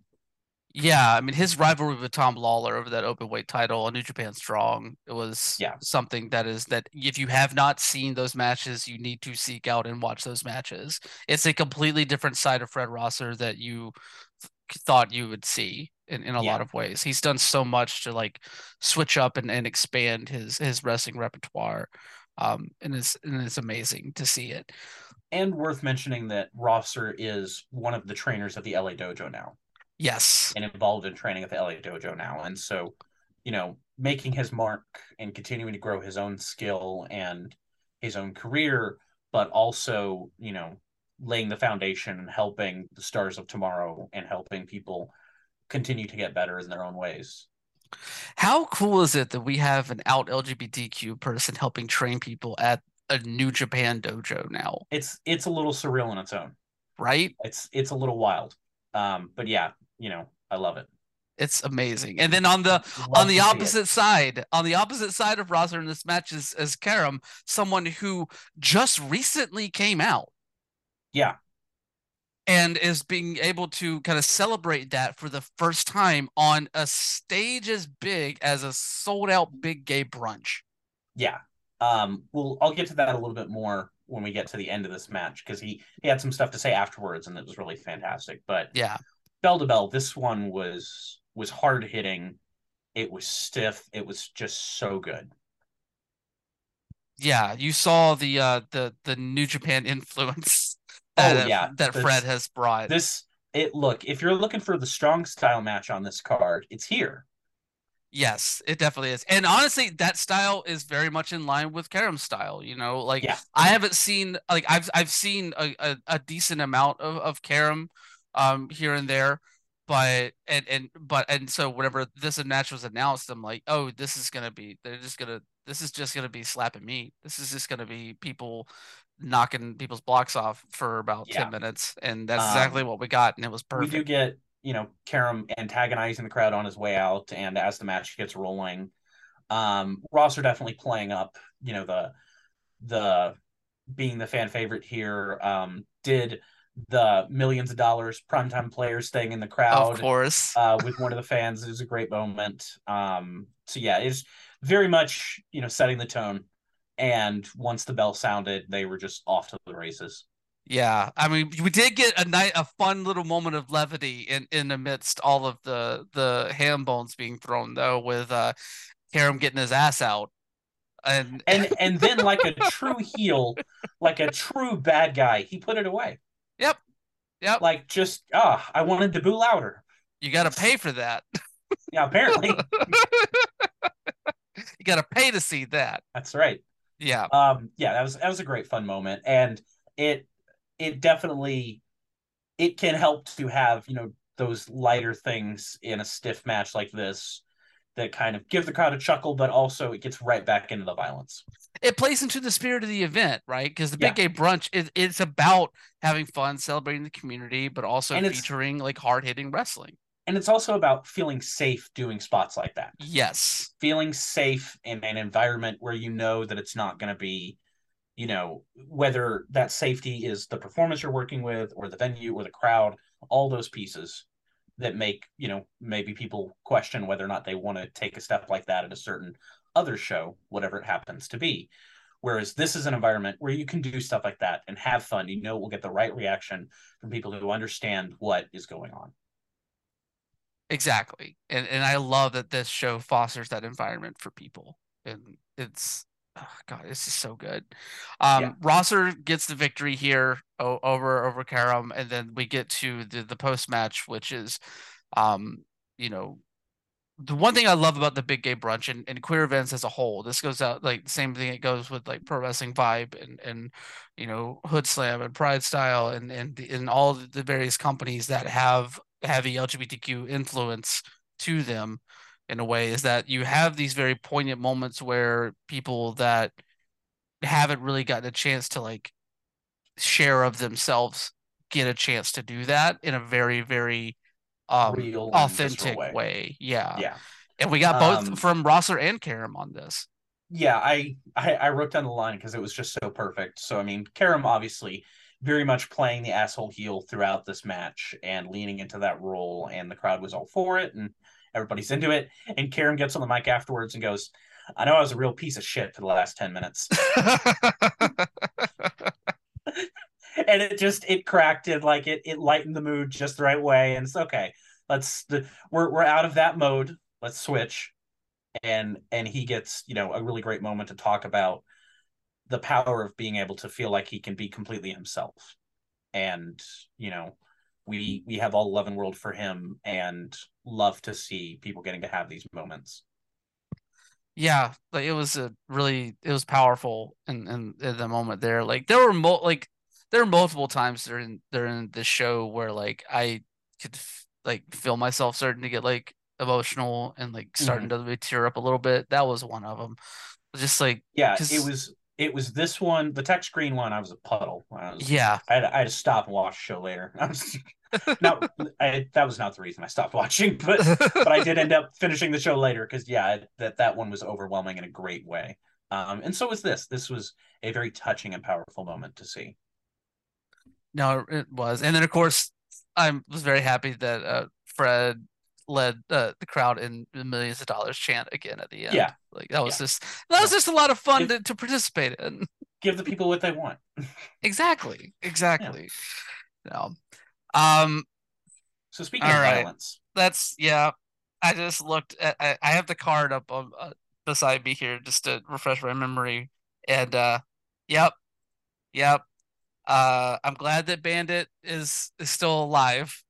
S1: Yeah, I mean his rivalry with Tom Lawlor over that open weight title on New Japan Strong, it was
S2: yeah.
S1: something that is that if you have not seen those matches, you need to seek out and watch those matches. It's a completely different side of Fred Rosser that you thought you would see in, in a yeah. lot of ways. He's done so much to like switch up and, and expand his his wrestling repertoire. Um, and it's and it's amazing to see it.
S2: And worth mentioning that Rosser is one of the trainers at the LA Dojo now.
S1: Yes.
S2: And involved in training at the LA Dojo now. And so, you know, making his mark and continuing to grow his own skill and his own career, but also, you know, laying the foundation and helping the stars of tomorrow and helping people continue to get better in their own ways.
S1: How cool is it that we have an out LGBTQ person helping train people at a New Japan dojo now?
S2: It's it's a little surreal in its own.
S1: Right?
S2: It's it's a little wild. Um, but yeah, you know, I love it.
S1: It's amazing. And then on the on the opposite side, on the opposite side of Rosser in this match is as Karam, someone who just recently came out.
S2: Yeah
S1: and is being able to kind of celebrate that for the first time on a stage as big as a sold out big gay brunch.
S2: Yeah. Um, well, I'll get to that a little bit more when we get to the end of this match because he, he had some stuff to say afterwards and it was really fantastic. But
S1: yeah,
S2: bell to bell, this one was was hard hitting. It was stiff. It was just so good.
S1: Yeah, you saw the uh the the New Japan influence
S2: Oh
S1: that
S2: yeah,
S1: that
S2: this
S1: Fred has brought.
S2: this it look if you're looking for the strong style match on this card, it's here.
S1: Yes, it definitely is. And honestly, that style is very much in line with Karam's style. You know, like
S2: Yeah.
S1: I haven't seen like I've I've seen a, a, a decent amount of, of Karam um here and there, but and and but and so whenever this match was announced, I'm like, oh, this is gonna be they're just gonna this is just gonna be slapping meat. This is just gonna be people knocking people's blocks off for about
S2: Yeah.
S1: 10 minutes. And that's exactly
S2: Um,
S1: what we got, and it was perfect.
S2: We do get, you know, Karam antagonizing the crowd on his way out, and as the match gets rolling, um, Rosser definitely playing up, you know, the the being the fan favorite here. Um, did the millions of dollars primetime players staying in the crowd
S1: of course.
S2: uh, with one of the fans. It was a great moment. Um, so yeah, it's very much you know setting the tone. And once the bell sounded, they were just off to the races.
S1: Yeah, I mean, we did get a night, a fun little moment of levity in in amidst all of the the ham bones being thrown, though, with uh Karam getting his ass out, and
S2: And and then like a true heel, like a true bad guy, he put it away.
S1: yep, yep,
S2: Like just ah, I wanted to boo louder.
S1: you got to pay for that.
S2: Yeah, apparently
S1: You got to pay to see that.
S2: that's right.
S1: Yeah,
S2: um yeah that was that was a great fun moment and it it definitely it can help to have you know those lighter things in a stiff match like this that kind of give the crowd a chuckle but also it gets right back into the violence
S1: it plays into the spirit of the event, right? Because the Big
S2: Yeah.
S1: Gay Brunch is it's about having fun, celebrating the community, but also
S2: And
S1: featuring like hard hitting wrestling.
S2: And it's also about feeling safe doing spots like that.
S1: Yes,
S2: feeling safe in an environment where you know that it's not going to be you know whether that safety is the performance you're working with or the venue or the crowd all those pieces that make you know maybe people question whether or not they want to take a step like that at a certain other show whatever it happens to be. Whereas this is an environment where you can do stuff like that and have fun. You know we'll get the right reaction from people who understand what is going on
S1: Exactly. And and I love that this show fosters that environment for people. And it's oh God, it's just so good. Um
S2: Yeah.
S1: Rosser gets the victory here over over Karam, and then we get to the the post match, which is um, you know, the one thing I love about the big gay brunch and, and queer events as a whole, this goes out like the same thing it goes with like pro wrestling vibe and and you know Hoodslam and Pride Style and and the- and all the various companies that have heavy LGBTQ influence to them in a way is that you have these very poignant moments where people that haven't really gotten a chance to like share of themselves get a chance to do that in a very very um
S2: Real
S1: authentic
S2: way.
S1: way. Yeah.
S2: yeah
S1: And we got both
S2: Um,
S1: from Rosser and Karam on this.
S2: yeah, I, I I wrote down the line because it was just so perfect. So I mean, Karam obviously very much playing the asshole heel throughout this match and leaning into that role, and the crowd was all for it, and everybody's into it. And Karam gets on the mic afterwards and goes, "I know I was a real piece of shit for the last ten minutes," and it just it cracked it like it it lightened the mood just the right way, and it's okay. Let's the we're we're out of that mode. Let's switch and and he gets you know a really great moment to talk about the power of being able to feel like he can be completely himself and you know we we have all 11 world for him and love to see people getting to have these moments
S1: yeah, like it was a really it was powerful in in, in the moment there. Like there were mo like there were multiple times during during the show where like I could f- like feel myself starting to get like emotional and like starting mm-hmm. to tear up a little bit. That was one of them. Just like
S2: yeah it was it was this one the tech screen one i was a puddle I, was,
S1: yeah,
S2: I, had, I had to stop and watch the show later I was, no that was not the reason i stopped watching but but I did end up finishing the show later because yeah, that that one was overwhelming in a great way. Um, and so was this. This was a very touching and powerful moment to see.
S1: No, it was. And then of course I was very happy that uh Fred led uh, the crowd in the millions of dollars chant again at the end.
S2: Yeah.
S1: Like that was
S2: Yeah.
S1: just that was just a lot of fun
S2: If-
S1: to, to participate in.
S2: Give the people what they want.
S1: Exactly. Exactly. No. Um
S2: So speaking of right. violence,
S1: that's yeah. I just looked at. I, I have the card up on, uh, beside me here just to refresh my memory, and uh, yep, yep. Uh, I'm glad that Bandit is is still alive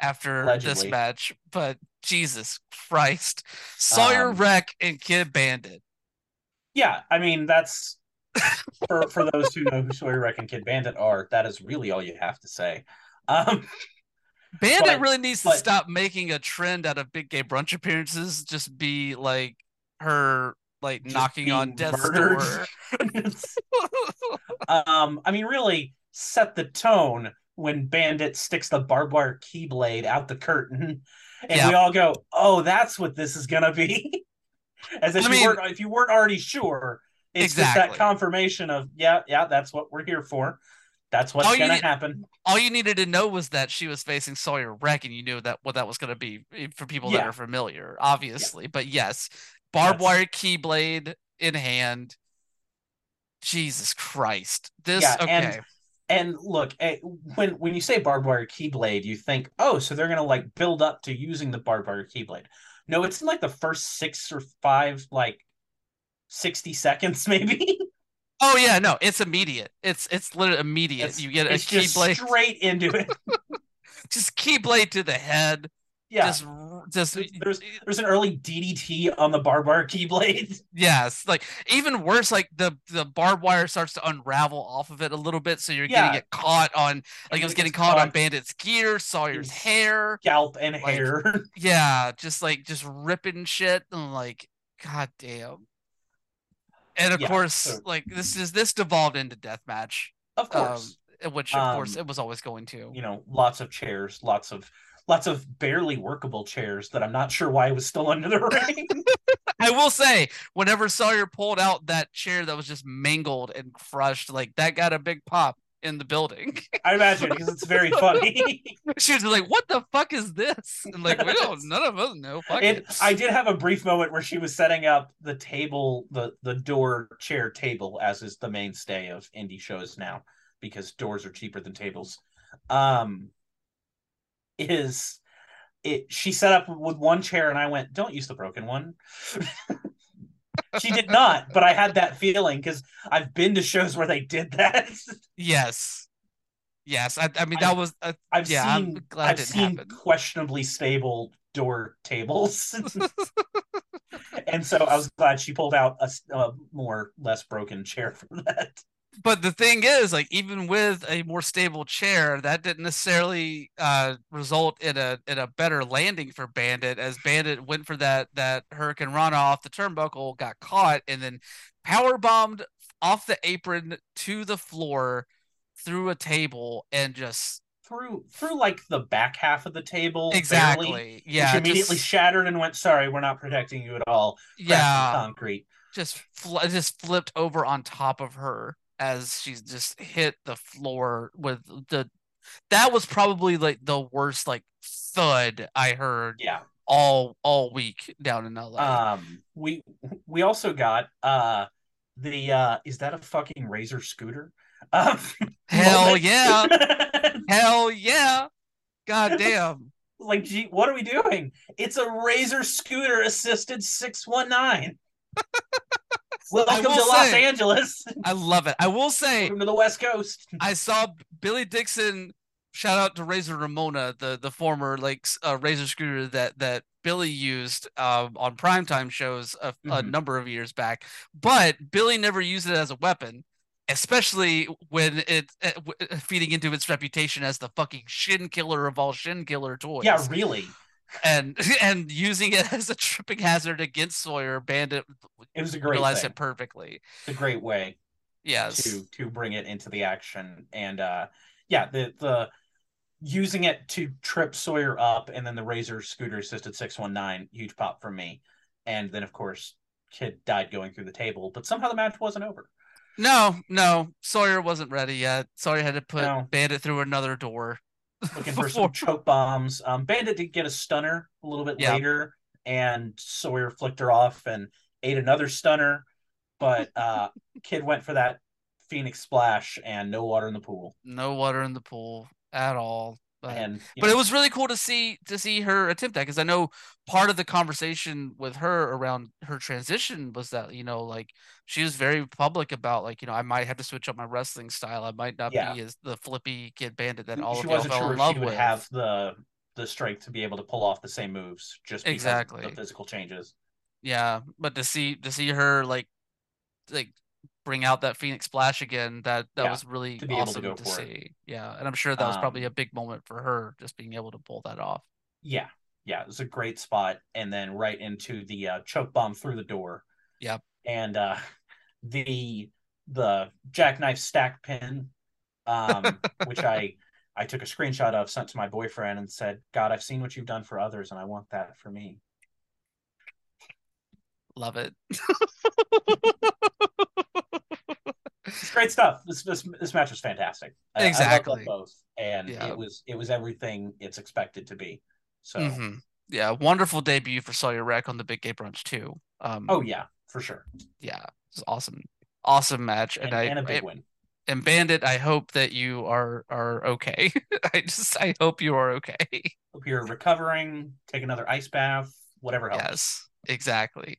S1: after Allegedly. this match, but Jesus Christ, Sawyer um, Wreck and Kidd Bandit.
S2: Yeah, I mean that's for for those who know who Sawyer Wreck and Kidd Bandit are. That is really all you have to say. Um,
S1: Bandit but, really needs to stop making a trend out of big gay brunch appearances. Just be like her like knocking on death's murdered. door.
S2: um, I mean, really set the tone when Bandit sticks the barbed wire keyblade out the curtain, and yeah. we all go, "Oh, that's what this is gonna be." As if I you weren't if you weren't already sure. It's exactly. just that confirmation of yeah, yeah, that's what we're here for. That's what's all gonna need, happen.
S1: All you needed to know was that she was facing Sawyer Wreck, and you knew that what that was gonna be eh, for people yeah. that are familiar, obviously. Yeah. But yes, barbed that's... wire keyblade in hand. Jesus Christ. This okay.
S2: And, and look, eh, when when you say barbed wire keyblade, you think, oh, so they're gonna like build up to using the barbed wire keyblade. No, it's in like the first six or five, like sixty seconds, maybe.
S1: Oh yeah, no, it's immediate. It's it's literally immediate. It's, you get a keyblade
S2: straight into it.
S1: just keyblade to the head. Yeah. Just, just
S2: there's there's an early DDT on the barbed wire keyblade.
S1: Yes, like even worse, like the the barbed wire starts to unravel off of it a little bit, so you're yeah. getting it caught on like it was getting caught, caught on Bandit's gear, Sawyer's hair,
S2: scalp and
S1: like,
S2: hair.
S1: Yeah, just like just ripping shit and like, god damn. And of yeah, course, so, like this is this devolved into death match.
S2: Of course.
S1: Um, which of um, course it was always going to.
S2: You know, lots of chairs, lots of lots of barely workable chairs that I'm not sure why it was still under the ring.
S1: I will say, whenever Sawyer pulled out that chair that was just mangled and crushed, like that got a big pop in the building.
S2: I imagine because it's very funny.
S1: she was like, "What the fuck is this?" And like, we don't. None of us know. Fuck it, it.
S2: I did have a brief moment where she was setting up the table, the the door chair table, as is the mainstay of indie shows now, because doors are cheaper than tables. Um, is it? She set up with one chair, and I went, "Don't use the broken one." she did not, but I had that feeling because I've been to shows where they did that.
S1: yes, yes. I, I mean, that I, was. A,
S2: I've
S1: yeah,
S2: seen. I've seen happen. questionably stable door tables, and so I was glad she pulled out a, a more less broken chair for that
S1: but the thing is, like even with a more stable chair, that didn't necessarily uh, result in a in a better landing for Bandit, as Bandit went for that that hurricanrana off the turnbuckle, got caught, and then power bombed off the apron to the floor through a table and just
S2: through through like the back half of the table
S1: exactly. barely, yeah
S2: which immediately just, shattered and went sorry we're not protecting you at all. Yeah. concrete.
S1: Just fl- just flipped over on top of her as she just hit the floor with the that was probably like the worst like thud I heard
S2: yeah
S1: all all week down in
S2: LA. Um we we also got uh the uh is that a fucking razor scooter? Um,
S1: Hell yeah. Hell yeah. God damn.
S2: Like gee, what are we doing? It's a razor scooter assisted 619. Welcome to say, Los Angeles.
S1: I love it. I will say,
S2: welcome to the West Coast.
S1: I saw Billy Dixon. Shout out to Razor Ramona, the the former like uh, razor scooter that that Billy used um, on primetime shows a, mm-hmm. a number of years back. But Billy never used it as a weapon especially when it's uh, feeding into its reputation as the fucking shin killer of all shin killer toys.
S2: Yeah, really
S1: and and using it as a tripping hazard against Sawyer, Bandit
S2: it was a great realized
S1: it perfectly.
S2: It's a great way,
S1: yes,
S2: to to bring it into the action, and uh, yeah, the the using it to trip Sawyer up, and then the Razor scooter assisted six one nine, huge pop from me, and then of course Kidd died going through the table, but somehow the match wasn't over.
S1: No, no, Sawyer wasn't ready yet. Sawyer had to put no. Bandit through another door
S2: looking for some choke bombs. Um, Bandit did get a stunner a little bit later, and Sawyer flicked her off and ate another stunner. But uh, Kidd went for that Phoenix splash and no water in the pool.
S1: No water in the pool at all. But,
S2: and
S1: but know, it was really cool to see to see her attempt that because I know part of the conversation with her around her transition was that you know like she was very public about like you know I might have to switch up my wrestling style. I might not yeah. be as the flippy Kidd Bandit that all
S2: she
S1: of y'all
S2: fell
S1: sure in love
S2: she would
S1: with.
S2: Have the the strength to be able to pull off the same moves just because exactly of the physical changes.
S1: Yeah, but to see to see her like like bring out that Phoenix Splash again. That that yeah, was really to awesome to, to see. It. Yeah, and I'm sure that was um, probably a big moment for her, just being able to pull that off.
S2: Yeah, yeah, it was a great spot, and then right into the uh, choke bomb through the door.
S1: Yep.
S2: And uh, the the jackknife stack pin, um, which I I took a screenshot of, sent to my boyfriend, and said, "God, I've seen what you've done for others, and I want that for me."
S1: Love it.
S2: it's great stuff. This this this match was fantastic.
S1: Exactly.
S2: Both, and yeah. it was it was everything it's expected to be. So mm-hmm.
S1: yeah, wonderful debut for Sawyer Wreck on the Big Gay Brunch too.
S2: Um, oh yeah, for sure.
S1: Yeah, it's awesome, awesome match, and, and I
S2: and a big
S1: I,
S2: win.
S1: And Bandit, I hope that you are are okay. I just I hope you are okay.
S2: Hope you're recovering. Take another ice bath. Whatever helps.
S1: Yes, exactly.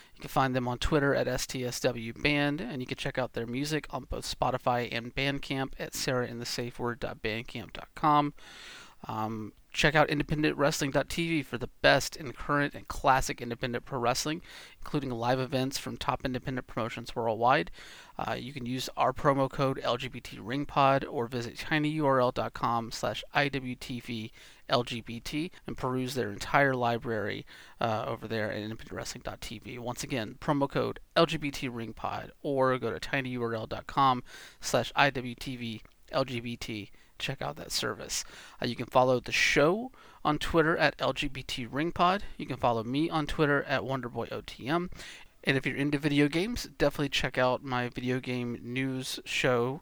S1: You can find them on Twitter at STSW Band, and you can check out their music on both Spotify and Bandcamp at sarahinthesafeword.bandcamp.com. Um, check out independentwrestling.tv for the best in current and classic independent pro wrestling, including live events from top independent promotions worldwide. Uh, you can use our promo code LGBTRingPod or visit tinyurl.com slash IWTV and peruse their entire library uh, over there at independentwrestling.tv. Once again, promo code LGBTRingPod or go to tinyurl.com slash IWTV check out that service. Uh, you can follow the show on Twitter at LGBT Ringpod. You can follow me on Twitter at WonderboyOTM. And if you're into video games, definitely check out my video game news show,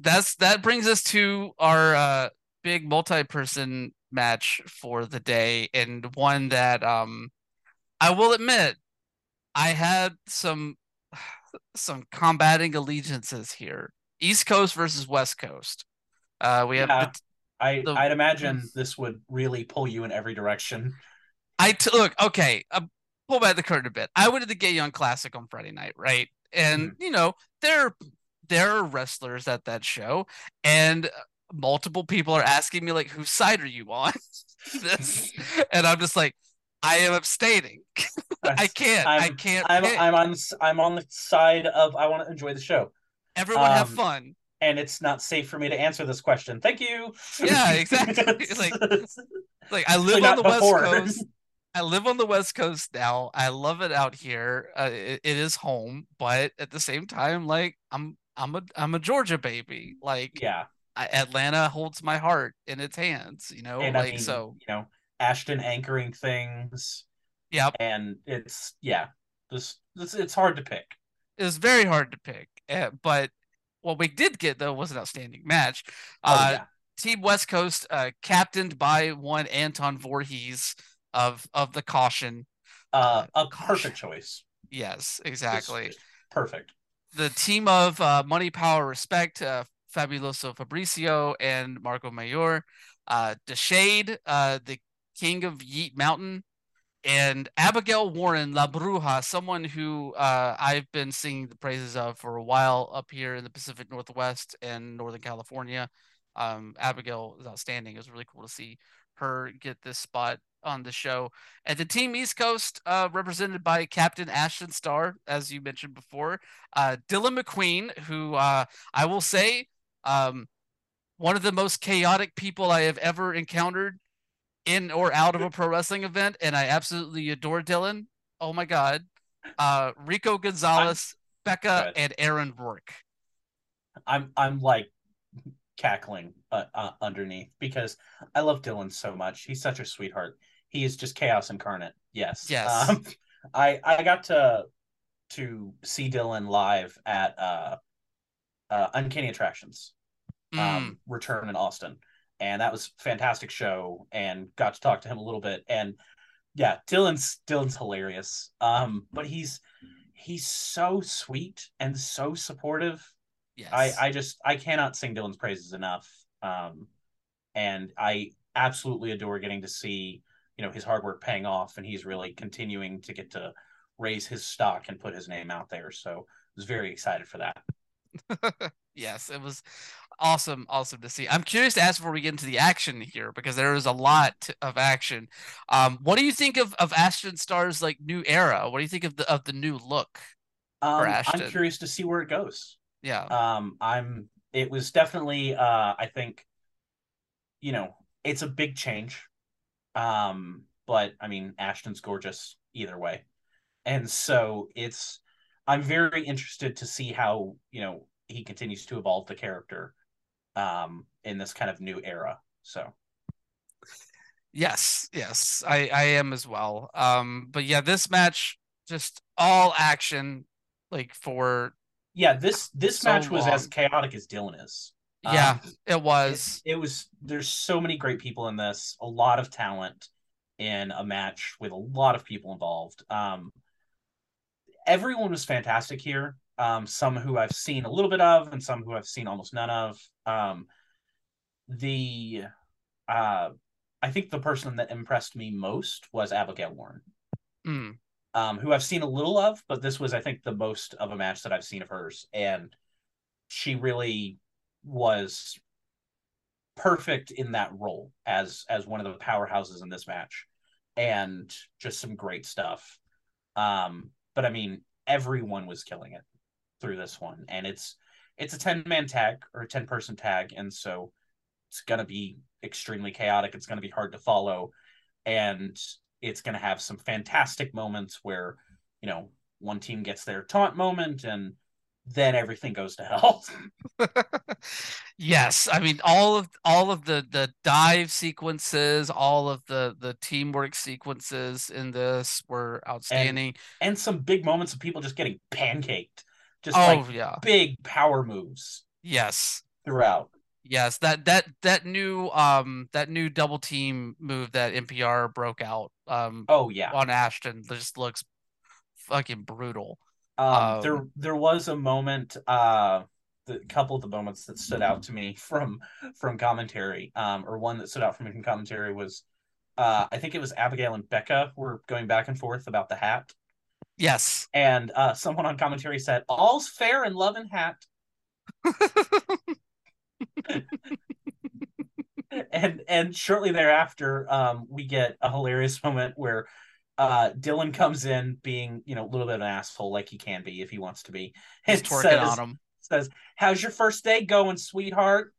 S1: That's that brings us to our uh, big multi-person match for the day, and one that um, I will admit I had some some combating allegiances here. East Coast versus West Coast. Uh, we have. Yeah,
S2: I the, I'd imagine this would really pull you in every direction.
S1: I t- look okay. Uh, pull back the curtain a bit. I went to the Gay Young Classic on Friday night, right? And mm-hmm. you know there there are wrestlers at that show, and multiple people are asking me like, "Whose side are you on?" this, and I'm just like, I am abstaining. I can't. I'm, I can't.
S2: I'm, I'm, on. I'm on the side of I want to enjoy the show.
S1: Everyone um, have fun.
S2: And it's not safe for me to answer this question. Thank you.
S1: Yeah, exactly. like, like I live on the before. West Coast. I live on the West Coast now. I love it out here. Uh, it, it is home, but at the same time, like I'm, I'm a, I'm a Georgia baby. Like,
S2: yeah,
S1: I, Atlanta holds my heart in its hands. You know, and like I mean, so.
S2: You know, Ashton anchoring things.
S1: Yeah,
S2: And it's yeah, this this it's hard to pick.
S1: It was very hard to pick, uh, but what we did get though was an outstanding match.
S2: Oh, uh, yeah.
S1: Team West Coast, uh, captained by one Anton Voorhees of of the caution.
S2: Uh, a perfect choice.
S1: Yes, exactly.
S2: Perfect.
S1: The team of uh, Money, Power, Respect, uh, Fabuloso Fabricio, and Marco Mayor. Uh, Deshade, uh, the King of Yeet Mountain, and Abigail Warren, La Bruja, someone who uh, I've been singing the praises of for a while up here in the Pacific Northwest and Northern California. Um, Abigail is outstanding. It was really cool to see her get this spot on the show. And the Team East Coast, uh, represented by Captain Ashton Starr, as you mentioned before, uh, Dylan McQueen, who uh, I will say, um, one of the most chaotic people I have ever encountered in or out of a pro wrestling event, and I absolutely adore Dylan. Oh my god, uh, Rico Gonzalez, I'm, Becca, and Aaron Rourke.
S2: I'm I'm like cackling uh, uh, underneath because I love Dylan so much. He's such a sweetheart. He is just chaos incarnate. Yes.
S1: Yes.
S2: Um, I I got to to see Dylan live at uh, uh Uncanny Attractions, um, mm. return in Austin, and that was fantastic show. And got to talk to him a little bit. And yeah, Dylan's Dylan's hilarious. Um, but he's he's so sweet and so supportive Yes. I, I just I cannot sing Dylan's praises enough. Um, and I absolutely adore getting to see you know his hard work paying off, and he's really continuing to get to raise his stock and put his name out there. So I was very excited for that.
S1: yes, it was awesome, awesome to see. I'm curious to ask before we get into the action here because there is a lot of action. Um, what do you think of of Ashton Starr's like new era? What do you think of the of the new look?
S2: Um, I'm curious to see where it goes.
S1: Yeah.
S2: Um, I'm. It was definitely. Uh, I think. You know, it's a big change. Um, but I mean, Ashton's gorgeous either way, and so it's. I'm very interested to see how you know he continues to evolve the character, um, in this kind of new era. So.
S1: Yes, yes, I I am as well. Um, but yeah, this match just all action, like for
S2: yeah, this this so match was long. as chaotic as Dylan is.
S1: Yeah, um, it was.
S2: It, it, was. There's so many great people in this. A lot of talent in a match with a lot of people involved. Um, everyone was fantastic here. Um, some who I've seen a little bit of, and some who I've seen almost none of. Um, the, uh, I think the person that impressed me most was Abigail Warren.
S1: Mm
S2: um, who I've seen a little of, but this was, I think, the most of a match that I've seen of hers, and she really was perfect in that role as as one of the powerhouses in this match, and just some great stuff. Um, but I mean, everyone was killing it through this one, and it's it's a ten man tag or a ten person tag, and so it's gonna be extremely chaotic. It's gonna be hard to follow, and it's going to have some fantastic moments where you know one team gets their taunt moment and then everything goes to hell.
S1: yes, I mean all of all of the the dive sequences, all of the the teamwork sequences in this were outstanding,
S2: and, and some big moments of people just getting pancaked, just oh, like yeah. big power moves.
S1: Yes,
S2: throughout.
S1: Yes, that that that new um that new double team move that MPR broke out um
S2: oh yeah
S1: on Ashton just looks fucking brutal.
S2: Um, um there there was a moment uh the couple of the moments that stood out to me from from commentary um or one that stood out for me from commentary was uh I think it was Abigail and Becca were going back and forth about the hat.
S1: Yes.
S2: And uh someone on commentary said all's fair in love and hat. and and shortly thereafter, um, we get a hilarious moment where uh, Dylan comes in being, you know, a little bit of an asshole like he can be if he wants to be.
S1: He's twerking says, on him.
S2: Says, "How's your first day going, sweetheart?"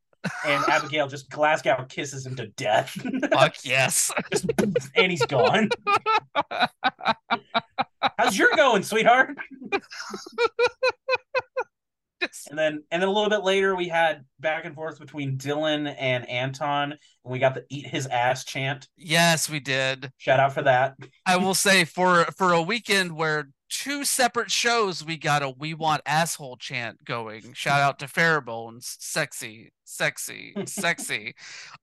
S2: And Abigail just Glasgow kisses him to death.
S1: Fuck yes.
S2: just, and he's gone. How's your going, sweetheart? And then and then a little bit later we had back and forth between Dylan and Anton and we got the eat his ass chant.
S1: Yes, we did.
S2: Shout out for that.
S1: I will say for for a weekend where two separate shows we got a we want asshole chant going. Shout out to Fairbones. Sexy, sexy, sexy.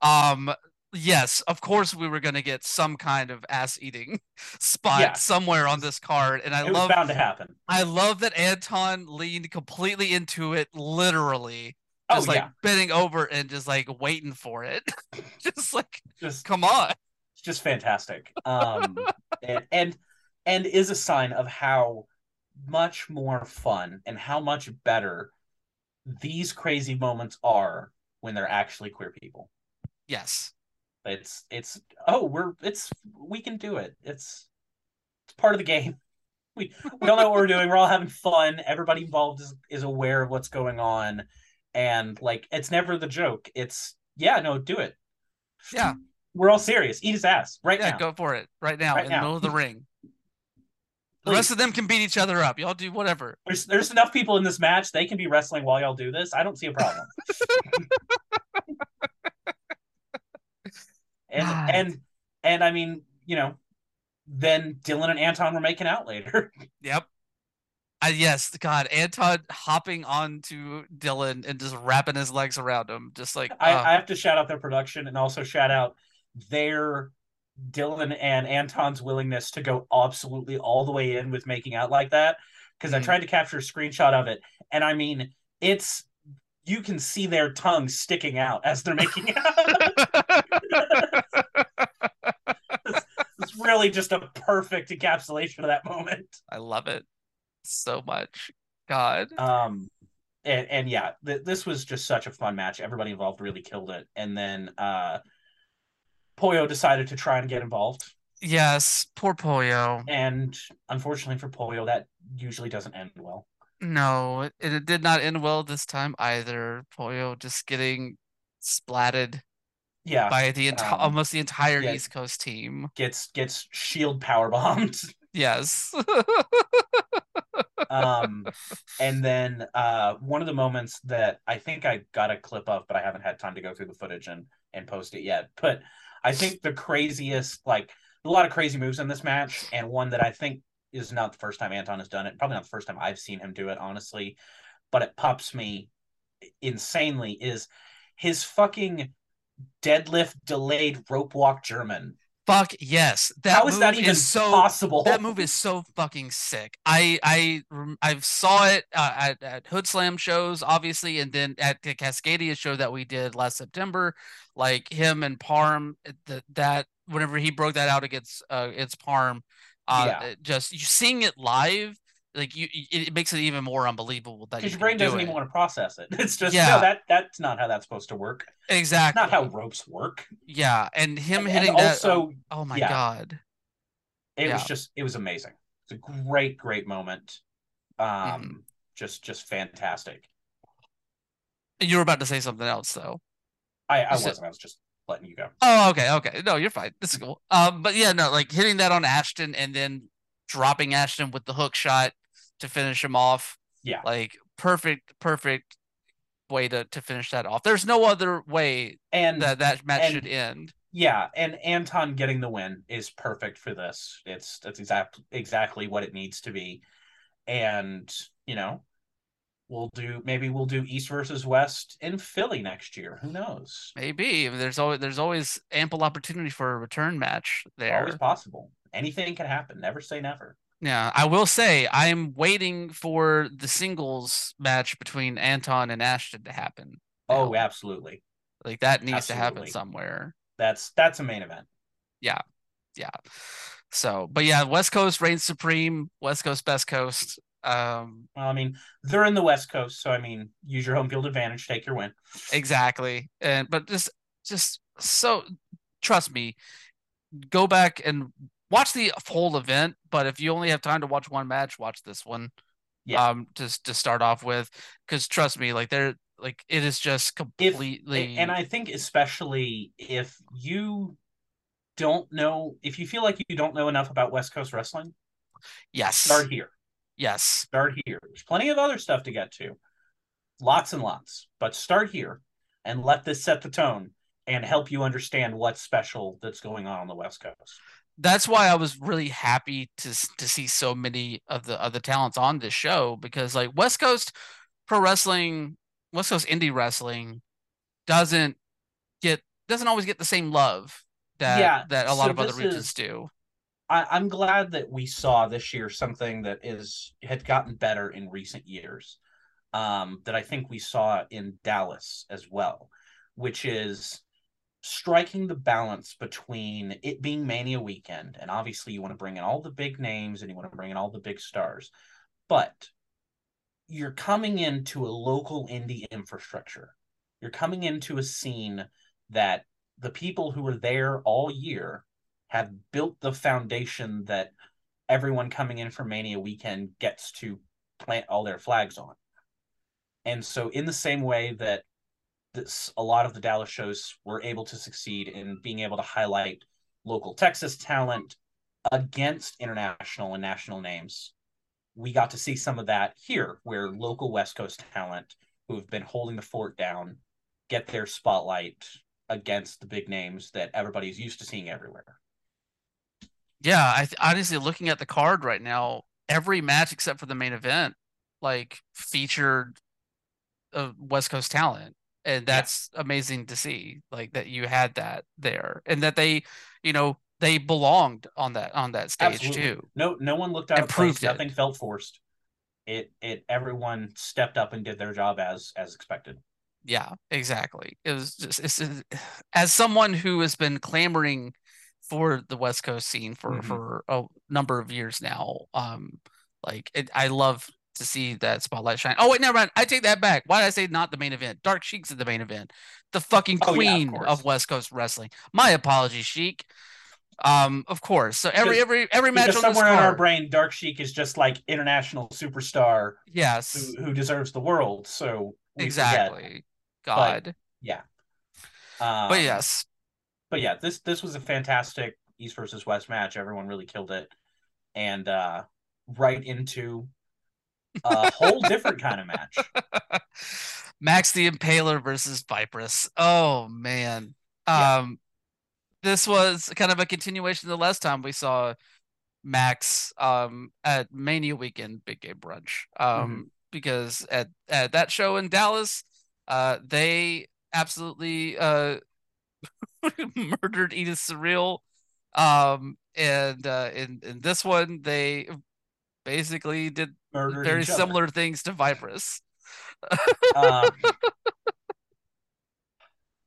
S1: Um yes, of course we were going to get some kind of ass eating spot yeah. somewhere on this card, and I
S2: it
S1: love
S2: bound to happen.
S1: I love that Anton leaned completely into it, literally, just oh, like yeah. bending over and just like waiting for it, just like just come on.
S2: just fantastic. Um, and, and and is a sign of how much more fun and how much better these crazy moments are when they're actually queer people.
S1: Yes.
S2: It's it's oh we're it's we can do it. It's it's part of the game. We we all know what we're doing. We're all having fun. Everybody involved is, is aware of what's going on. And like it's never the joke. It's yeah, no, do it.
S1: Yeah.
S2: We're all serious. Eat his ass right
S1: yeah,
S2: now.
S1: go for it right now
S2: Right
S1: in
S2: now.
S1: the middle of the ring. The rest of them can beat each other up. Y'all do whatever.
S2: There's there's enough people in this match. They can be wrestling while y'all do this. I don't see a problem. And
S1: God.
S2: and and I mean, you know, then Dylan and Anton were making out later.
S1: Yep. Uh, yes, God, Anton hopping onto Dylan and just wrapping his legs around him, just like
S2: I,
S1: uh,
S2: I have to shout out their production and also shout out their Dylan and Anton's willingness to go absolutely all the way in with making out like that. Because I
S1: Mhm.
S2: tried to capture a screenshot of it, and I mean, it's you can see their tongues sticking out as they're making out. it's really just a perfect encapsulation of that moment.
S1: I love it so much. God,
S2: Um, and and yeah, th- this was just such a fun match. Everybody involved really killed it. And then uh, Poyo decided to try and get involved,
S1: yes, poor Poyo.
S2: and unfortunately for Poyo, that usually doesn't end well.
S1: No, it, it did not end well this time either. Poyo just getting splatted
S2: Yeah,
S1: by the entire
S2: um,
S1: almost the entire
S2: yeah.
S1: East Coast team.
S2: gets gets shield power bombed.
S1: Yes.
S2: um, and then uh, one of the moments that I think I got a clip of, but I haven't had time to go through the footage and and post it yet. But I think the craziest, like a lot of crazy moves in this match, and one that I think is not the first time Anton has done it. Probably not the first time I've seen him do it, honestly. But it pops me insanely is his fucking deadlift delayed rope walk German.
S1: Fuck yes. That
S2: How is
S1: move
S2: that even
S1: so
S2: possible?
S1: that move is so fucking sick. I I I've saw it uh, at at Hoodslam shows, obviously, and then at the Cascadia show that we did last September. Like him and Parm, that that whenever he broke that out against uh it's Parm, uh,
S2: Yeah.
S1: just you seeing it live, like you, it, makes it even more unbelievable that
S2: your brain
S1: do
S2: doesn't
S1: it.
S2: even want to process it. It's just
S1: Yeah.
S2: no, that that's not how that's supposed to work.
S1: Exactly
S2: not how ropes work.
S1: yeah, and him
S2: And-
S1: hitting
S2: and
S1: that.
S2: also,
S1: oh my
S2: yeah.
S1: god.
S2: it was just it was amazing. It's a great, great moment. Um,
S1: Mm-hmm.
S2: just just fantastic.
S1: You were about to say something else though.
S2: I I wasn't. I was just letting you go.
S1: Oh, okay, okay. No, you're fine. This is cool. Um, but yeah, no, like hitting that on Ashton and then dropping Ashton with the hook shot to finish him off.
S2: Yeah.
S1: Like perfect, perfect way to to finish that off. There's no other way
S2: And
S1: that that match
S2: and-
S1: should end.
S2: yeah, and Anton getting the win is perfect for this. It's that's exact exactly what it needs to be. And you know, we'll do maybe we'll do East versus West in Philly next year. Who knows?
S1: Maybe there's always there's always ample opportunity for a return match there.
S2: Always possible. Anything can happen. Never say never.
S1: Yeah, I will say I'm waiting for the singles match between Anton and Ashton to happen.
S2: Oh, absolutely.
S1: like that needs to happen somewhere.
S2: That's that's a main event.
S1: Yeah. Yeah. So, but yeah, West Coast reigns supreme. West Coast, best coast. Um,
S2: Well, I mean, they're in the West Coast, so I mean, use your home field advantage, take your win.
S1: exactly. And but just, just so trust me, go back and watch the whole event. But if you only have time to watch one match, watch this one.
S2: Yeah.
S1: Um, just to start off with, because trust me, like they're like it is just
S2: If
S1: completely.
S2: and I think especially if you don't know, if you feel like you don't know enough about West Coast wrestling,
S1: yes,
S2: start here.
S1: Yes,
S2: Start here. There's plenty of other stuff to get to, lots and lots, but start here and let this set the tone and help you understand what's special that's going on on the West Coast.
S1: that's why I was really happy to to see so many of the other talents on this show because like West Coast pro wrestling, West Coast indie wrestling doesn't get doesn't always get the same love that
S2: Yeah,
S1: that a lot
S2: so
S1: of other regions
S2: is-
S1: do.
S2: I, I'm glad that we saw this year something that is had gotten better in recent years. Um, that I think we saw in Dallas as well, which is striking the balance between it being Mania weekend, and obviously you want to bring in all the big names and you want to bring in all the big stars, but you're coming into a local indie infrastructure. You're coming into a scene that the people who were there all year have built the foundation that everyone coming in for Mania weekend gets to plant all their flags on. And so, in the same way that this, a lot of the Dallas shows were able to succeed in being able to highlight local Texas talent against international and national names, we got to see some of that here, where local West Coast talent who have been holding the fort down get their spotlight against the big names that everybody's used to seeing everywhere.
S1: Yeah, I th- honestly looking at the card right now, every match except for the main event, like featured a West Coast talent, and that's yeah. amazing to see. Like that you had that there, and that they, you know, they belonged on that on that stage Absolutely. too.
S2: No, no one looked out of place. Nothing felt forced. It it everyone stepped up and did their job as as expected.
S1: Yeah, exactly. It was just it's, as someone who has been clamoring for the West Coast scene for mm-hmm. for a number of years now. Um, like it, I love to see that spotlight shine. Oh wait, never mind. I take that back. Why did I say not the main event? Dark Sheik's the main event. The fucking queen oh, yeah, of, of, West Coast wrestling. My apologies, Sheik. Um, of course. So every every every match
S2: somewhere in our brain, Dark Sheik is just like international superstar.
S1: Yes,
S2: who, who deserves the world. So
S1: exactly. Forget. God.
S2: But, yeah.
S1: Um, but yes,
S2: but yeah, this this was a fantastic East versus West match. Everyone really killed it, and uh, right into a whole different kind of match.
S1: Max the Impaler versus Vipress. Oh man. Yeah. Um this was kind of a continuation of the last time we saw Max um at Mania weekend Big Gay Brunch. Um mm-hmm. because at at that show in Dallas, uh they absolutely uh murdered Edith Surreal. Um, and uh, in in this one, they basically did Murdered very similar other. things to Vipress. um,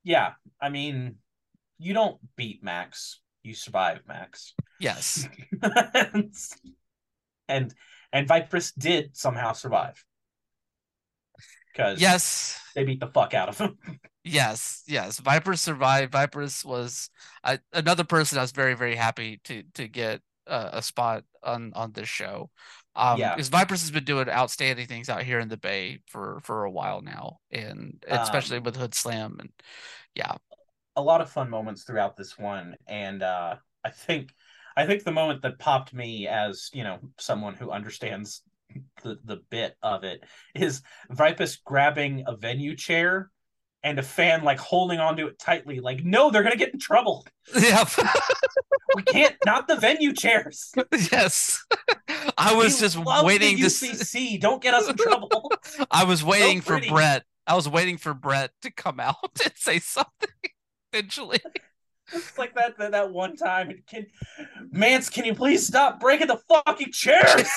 S2: yeah, I mean, you don't beat Max, you survive Max.
S1: Yes.
S2: and, and and Vipress did somehow survive. Because
S1: yes,
S2: they beat the fuck out of him.
S1: Yes, yes. Vipress survived. Vipress was uh, another person I was very, very happy to to get uh, a spot on on this show. Um, yeah. because Vipress has been doing outstanding things out here in the Bay for for a while now, and especially um, with Hoodslam and yeah,
S2: a lot of fun moments throughout this one, and uh, I think I think the moment that popped me as you know someone who understands the the bit of it is Vipress grabbing a venue chair and a fan like holding onto it tightly, like, no, they're gonna get in trouble.
S1: Yeah.
S2: we can't not the venue chairs.
S1: Yes. I was we just waiting to
S2: see don't get us in trouble.
S1: I was waiting so for Brett. I was waiting for Brett to come out and say something eventually.
S2: It's like that, that that one time. Can Mance, can you please stop breaking the fucking chairs?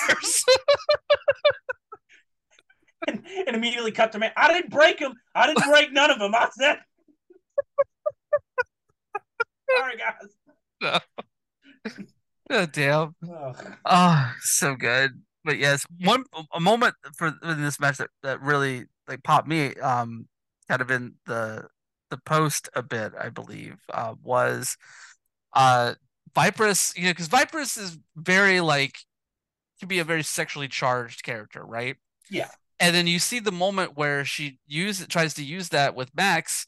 S2: And, and immediately cut to me. I didn't break them. I didn't break none of them. I said, sorry guys. No.
S1: Oh, damn. Oh. oh, so good. But yes, one a moment for in this match that, that really like popped me, um, kind of in the the post a bit, I believe, uh, was uh Vipress, you know, because Vipress is very like can be a very sexually charged character, right?
S2: Yeah
S1: and then you see the moment where she use tries to use that with Max,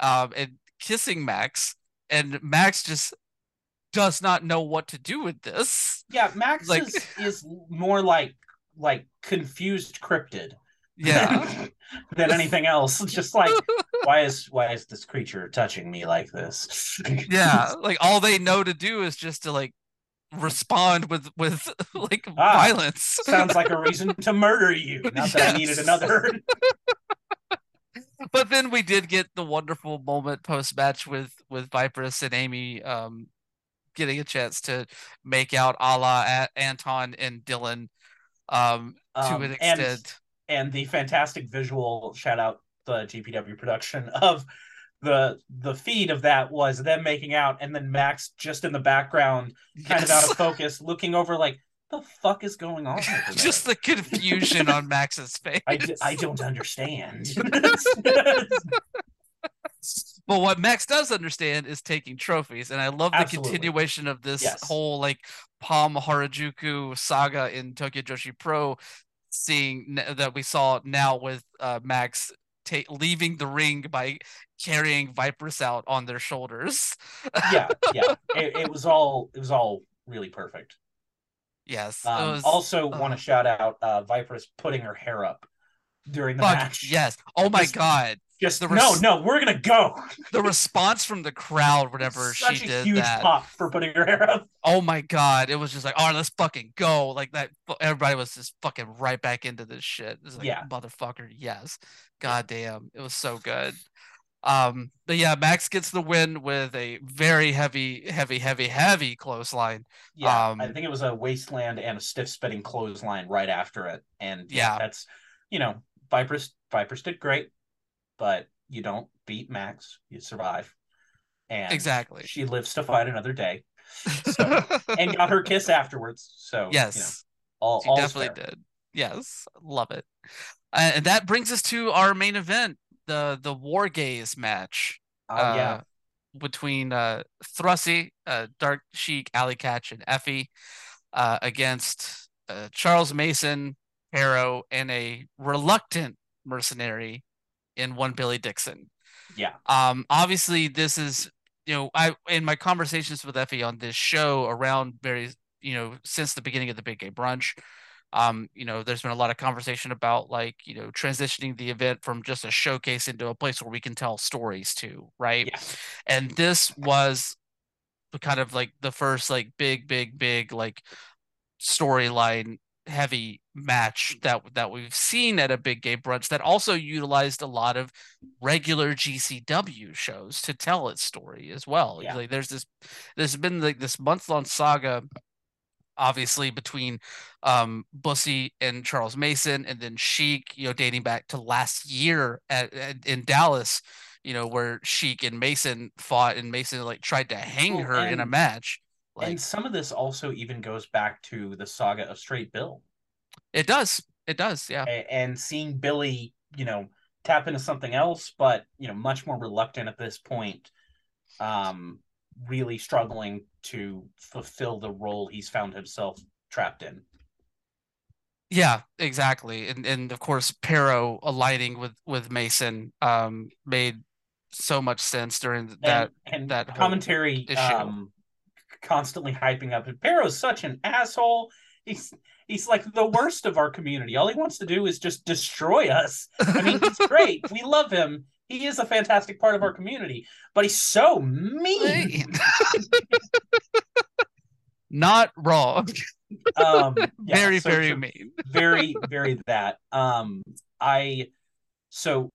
S1: um, and kissing Max, and Max just does not know what to do with this.
S2: Yeah, Max like, is, is more like like confused cryptid.
S1: Yeah.
S2: than anything else. Just like why is why is this creature touching me like this?
S1: yeah, like all they know to do is just to like respond with with like ah, violence.
S2: sounds like a reason to murder you. Not yes. that I needed another.
S1: but then we did get the wonderful moment post match with with Vipress and Amy um getting a chance to make out a la Anton and Dylan um to um, an extent.
S2: And, and the fantastic visual shout out the GCW production of the the feed of that was them making out and then Max just in the background, kind yes. of out of focus, looking over like the fuck is going on?
S1: just the confusion on Max's face.
S2: I, I don't understand.
S1: but what Max does understand is taking trophies, and I love the Absolutely. continuation of this yes. whole like Pom Harajuku saga in Tokyo Joshi Pro, seeing that we saw now with uh, Max ta- leaving the ring by carrying Vipress out on their shoulders.
S2: yeah, yeah, it, it, was all it was all really perfect.
S1: Yes.
S2: Um,
S1: was,
S2: also, uh, want to shout out uh, Vipress putting her hair up during the fuck, match.
S1: Yes. Oh my god.
S2: Just the res- no, no, we're gonna go.
S1: the response from the crowd whenever Such she did huge that. pop
S2: for putting her hair up.
S1: Oh my god, it was just like, oh, let's fucking go. Like that. Everybody was just fucking right back into this shit. Like, yeah, motherfucker. Yes. God damn, it was so good. Um, but yeah, Max gets the win with a very heavy, heavy, heavy, heavy clothesline.
S2: Yeah, um, I think it was a wasteland and a stiff spinning clothesline right after it. And yeah, yeah that's you know, Vipress Vipress did great but you don't beat Max, you survive. And
S1: exactly,
S2: she lives to fight another day. So, and got her kiss afterwards. So
S1: yes,
S2: you know,
S1: all, she definitely fair. did. Yes, love it. Uh, and that brings us to our main event, the the War Games match.
S2: Oh uh, yeah,
S1: between uh Thrusy, uh, Dark Sheik, Allie Katch, and Effy uh, against uh, Charles Mason, Pero, and a reluctant mercenary in one Billy Dixon.
S2: Yeah.
S1: Um. Obviously, this is you know I in my conversations with Effy on this show around very you know since the beginning of the Big Gay Brunch. Um, you know, there's been a lot of conversation about like, you know, transitioning the event from just a showcase into a place where we can tell stories too, right?
S2: Yeah.
S1: And this was kind of like the first like big, big, big like storyline heavy match that that we've seen at a big gay brunch that also utilized a lot of regular GCW shows to tell its story as well. Yeah. Like there's this there's been like this month long saga obviously between um Bussy and Charles Mason and then Sheik, you know, dating back to last year at, at in Dallas, you know, where Sheik and Mason fought and Mason like tried to hang her and, in a match.
S2: Like, and some of this also even goes back to the saga of Straight Bill.
S1: It does. It does. Yeah.
S2: And seeing Billy, you know, tap into something else, but you know, much more reluctant at this point. Um, really struggling to fulfill the role he's found himself trapped in.
S1: Yeah, exactly. And and of course Pero aligning with with Mason um made so much sense during that
S2: and, and
S1: that
S2: commentary issue. um constantly hyping up. And Pero's such an asshole. He's he's like the worst of our community. All he wants to do is just destroy us. I mean, he's great. We love him. He is a fantastic part of our community, but he's so mean.
S1: Not wrong.
S2: Um,
S1: yeah, very, so very mean.
S2: very, very that. Um, I so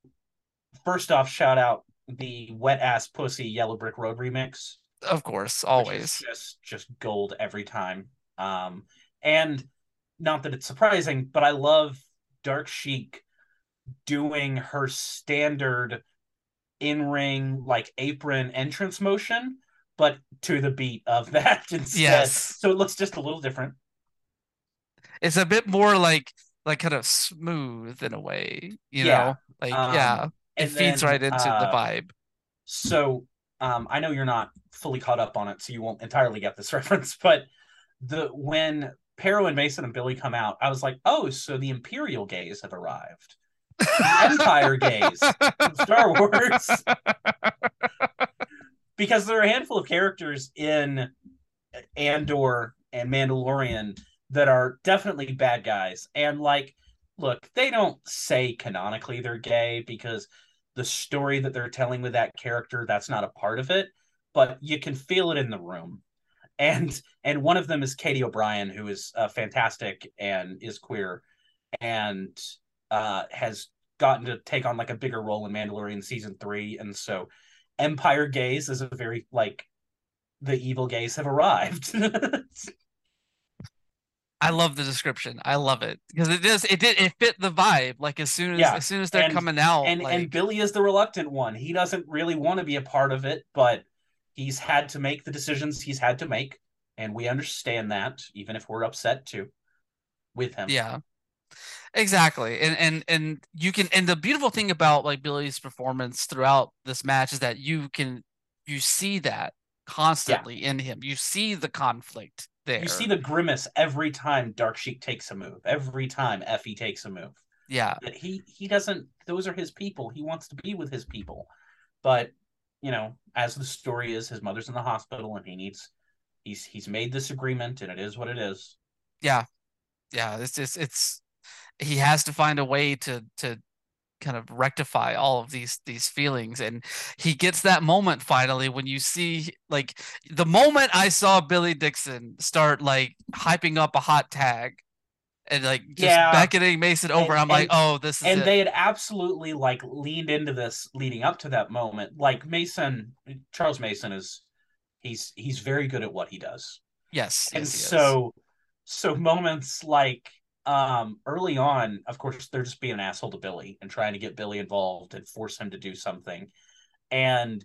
S2: first off, shout out the wet ass pussy yellow brick road remix.
S1: Of course, always.
S2: Just just gold every time. Um and not that it's surprising, but I love Dark Sheik doing her standard in-ring like apron entrance motion, but to the beat of that instead. Yes. So it looks just a little different.
S1: It's a bit more like like kind of smooth in a way, you yeah. know? Like um, yeah, it feeds then, right into uh, the vibe.
S2: So um, I know you're not fully caught up on it, so you won't entirely get this reference. But the when Pero and Mason and Billy come out, I was like, oh, so the Imperial gays have arrived. The Empire gays Star Wars. because there are a handful of characters in Andor and Mandalorian that are definitely bad guys. And like, look, they don't say canonically they're gay because the story that they're telling with that character that's not a part of it but you can feel it in the room. And and one of them is katy o'brian who is uh, fantastic and is queer and uh, has gotten to take on like a bigger role in mandalorian season three. And so empire gays is a very like the evil gays have arrived
S1: I love the description. I love it because it does. It did. It fit the vibe. Like as soon as
S2: Yeah,
S1: as soon as they're
S2: and-
S1: coming out,
S2: and
S1: like,
S2: and Billy is the reluctant one. He doesn't really want to be a part of it, but he's had to make the decisions he's had to make, and we understand that, even if we're upset too with him.
S1: Yeah. Exactly. And and and you can and the beautiful thing about like Billy's performance throughout this match is that you can you see that constantly in him. You see the conflict there.
S2: You see the grimace every time Dark Sheik takes a move. Every time Effy takes a move.
S1: yeah.
S2: That he he doesn't. Those are his people. He wants to be with his people, but you know, as the story is, his mother's in the hospital, and he needs. He's he's made this agreement, and it is what it is.
S1: Yeah. Yeah. It's just it's he has to find a way to to kind of rectify all of these these feelings and he gets that moment finally when you see like the moment I saw Billy Dixon start like hyping up a hot tag and like just
S2: Yeah.
S1: beckoning Mason over
S2: And-
S1: I'm like oh this is
S2: and
S1: it.
S2: they had absolutely like leaned into this leading up to that moment. Like Mason, Charles Mason is he's he's very good at what he does.
S1: yes
S2: and
S1: yes,
S2: so so moments like um early on of course they're just being an asshole to billy and trying to get billy involved and force him to do something. And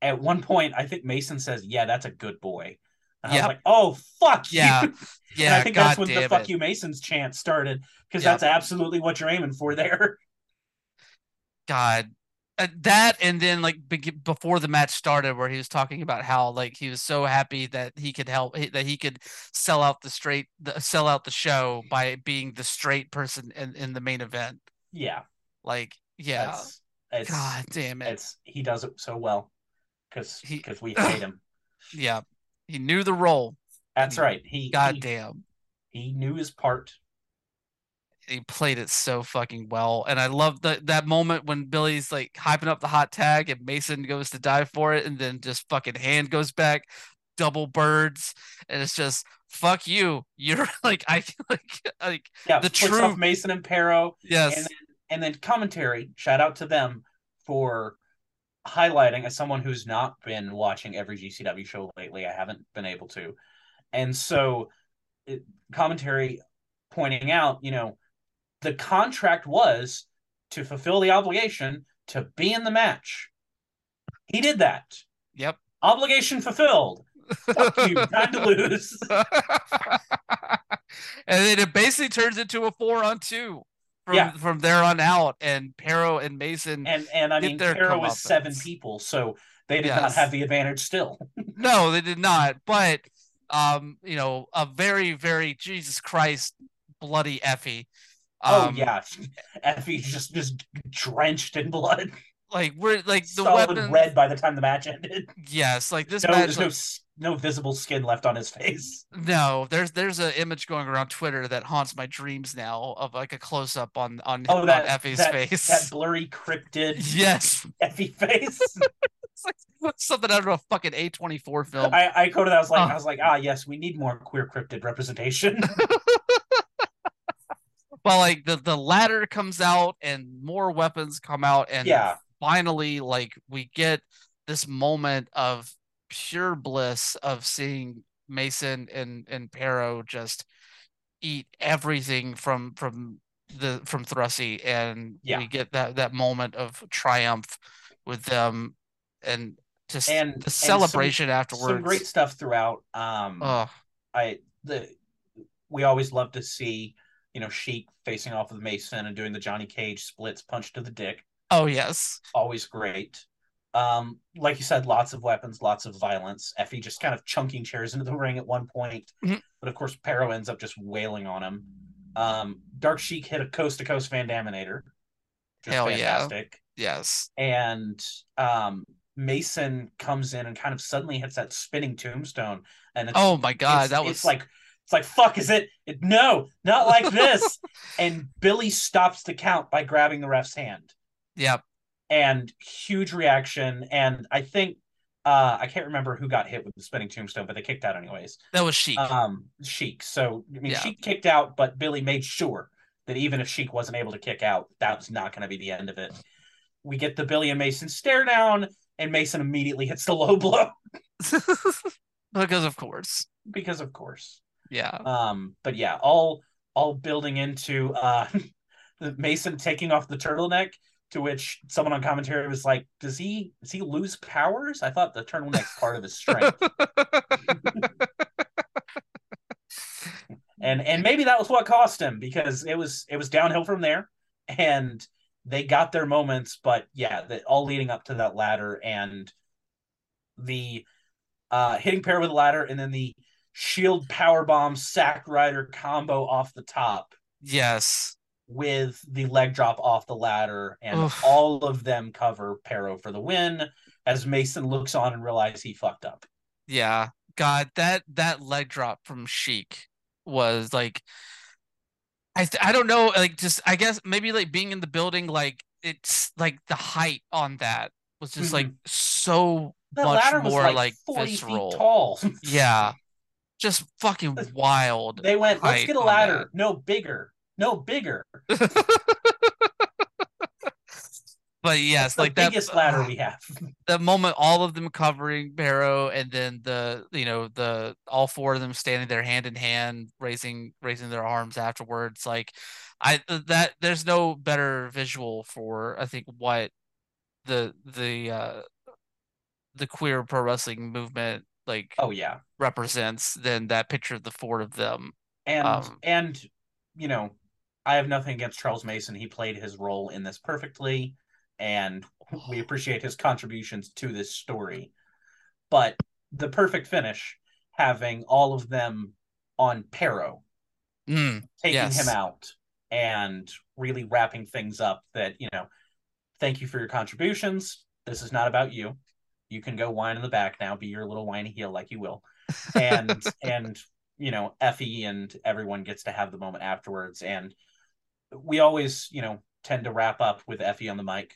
S2: at one point i think mason says yeah that's a good boy. And i was like oh fuck
S1: yeah
S2: you.
S1: Yeah.
S2: And i think
S1: God
S2: that's when the fuck
S1: it.
S2: you masons chant started because
S1: Yep.
S2: that's absolutely what you're aiming for there.
S1: God, uh, that and then like before the match started, where he was talking about how like he was so happy that he could help that he could sell out the straight the, sell out the show by being the straight person in, in the main event.
S2: yeah.
S1: Like, yeah,
S2: that's it's,
S1: God damn it,
S2: it's he does it so well because because we hate him.
S1: Yeah, he knew the role.
S2: that's right. He
S1: God
S2: he,
S1: damn,
S2: he knew his part
S1: he played it so fucking well, and I love that that moment when Billy's like hyping up the hot tag and Mason goes to dive for it, and then just fucking hand goes back, double birds, and it's just fuck you. You're like I feel like like
S2: Yeah,
S1: The true-
S2: Mason and Perro,
S1: yes,
S2: and then and then commentary. Shout out to them for highlighting as someone who's not been watching every GCW show lately. I haven't been able to, and so it, commentary pointing out, you know, the contract was to fulfill the obligation to be in the match. He did that.
S1: yep.
S2: Obligation fulfilled. Fuck you. Time to lose.
S1: and then it basically turns into a four on two from
S2: Yeah.
S1: from there on out, and Pero and Mason.
S2: And and I mean, Caro is seven people, so they did not have the advantage still.
S1: No, they did not. But um, you know, a very, very Jesus Christ bloody Effy.
S2: Oh
S1: Um,
S2: yeah, Effy's just just drenched in blood,
S1: Like we're like the
S2: solid
S1: weapon.
S2: red by the time the match ended.
S1: Yes, like this
S2: No,
S1: match.
S2: there's no
S1: like-
S2: s- no visible skin left on his face.
S1: no, there's there's an image going around Twitter that haunts my dreams now of like a close up on on,
S2: Oh,
S1: on
S2: that
S1: Effy's
S2: that,
S1: face.
S2: that blurry cryptid
S1: yes,
S2: Effy face.
S1: like something out of a fucking A twenty four film.
S2: I I quoted. I was like,
S1: Oh.
S2: I was like, ah, yes, we need more queer cryptid representation.
S1: But like the the ladder comes out and more weapons come out and
S2: yeah,
S1: finally like we get this moment of pure bliss of seeing Mason and and Pero just eat everything from from the from Thrusy and
S2: Yeah.
S1: we get that that moment of triumph with them and just
S2: And-
S1: the
S2: and some-
S1: celebration afterwards.
S2: some great stuff throughout. Um,
S1: oh
S2: I the we always love to see you know Sheik facing off with Mason and doing the Johnny Cage splits punch to the dick.
S1: oh yes.
S2: Always great. Um, like you said, lots of weapons, lots of violence. Effy just kind of chunking chairs into the ring at one point,
S1: Mhm.
S2: but of course Pero ends up just wailing on him. Um, Dark Sheik hit a coast to coast Van Daminator. Just
S1: Hell yeah.
S2: fantastic.
S1: Yes.
S2: And um Mason comes in and kind of suddenly hits that spinning tombstone. And it's
S1: Oh my god, that was
S2: it's like it's like fuck is it? it no not like this and billy stops the count by grabbing the ref's hand
S1: Yep.
S2: and huge reaction and i think uh i can't remember who got hit with the spinning tombstone but they kicked out anyways
S1: That was Sheik.
S2: um sheik so i mean
S1: Yeah.
S2: sheik kicked out but billy made sure that even if sheik wasn't able to kick out that was not going to be the end of it we get the billy and mason stare down and mason immediately hits the low blow
S1: because of course.
S2: because of course
S1: Yeah.
S2: Um, but yeah, all all building into uh Mason taking off the turtleneck, to which someone on commentary was like, "Does he does he lose powers? I thought the turtleneck's part of his strength." and and maybe that was what cost him because it was it was downhill from there, and they got their moments, but yeah, the, all leading up to that ladder and the uh, hitting pair with the ladder, and then the shield power bomb Zack Ryder combo off the top.
S1: Yes.
S2: With the leg drop off the ladder, and Oof. all of them cover Parrow for the win as Mason looks on and realizes he fucked up.
S1: Yeah. God, that that leg drop from Sheik was like I I don't know, like just I guess maybe like being in the building, like it's like the height on that was just mm-hmm. like so the much more like, like 40 visceral.
S2: feet tall.
S1: yeah. Just fucking wild.
S2: They went, let's get a ladder. No bigger. No bigger.
S1: but yes, like that
S2: biggest ladder we have.
S1: The moment all of them covering Parrow, and then the you know the all four of them standing there hand in hand, raising raising their arms afterwards. Like I that there's no better visual for I think what the the uh the queer pro wrestling movement like
S2: oh yeah
S1: represents than that picture of the four of them
S2: and um, and you know i have nothing against charles mason he played his role in this perfectly and we appreciate his contributions to this story. But the perfect finish, having all of them on Parrow,
S1: mm,
S2: taking
S1: yes.
S2: him out and really wrapping things up that, you know, thank you for your contributions. This is not about you. You can go whine in the back now, be your little whiny heel like you will. And and you know, Effy and everyone gets to have the moment afterwards. And we always, you know, tend to wrap up with Effy on the mic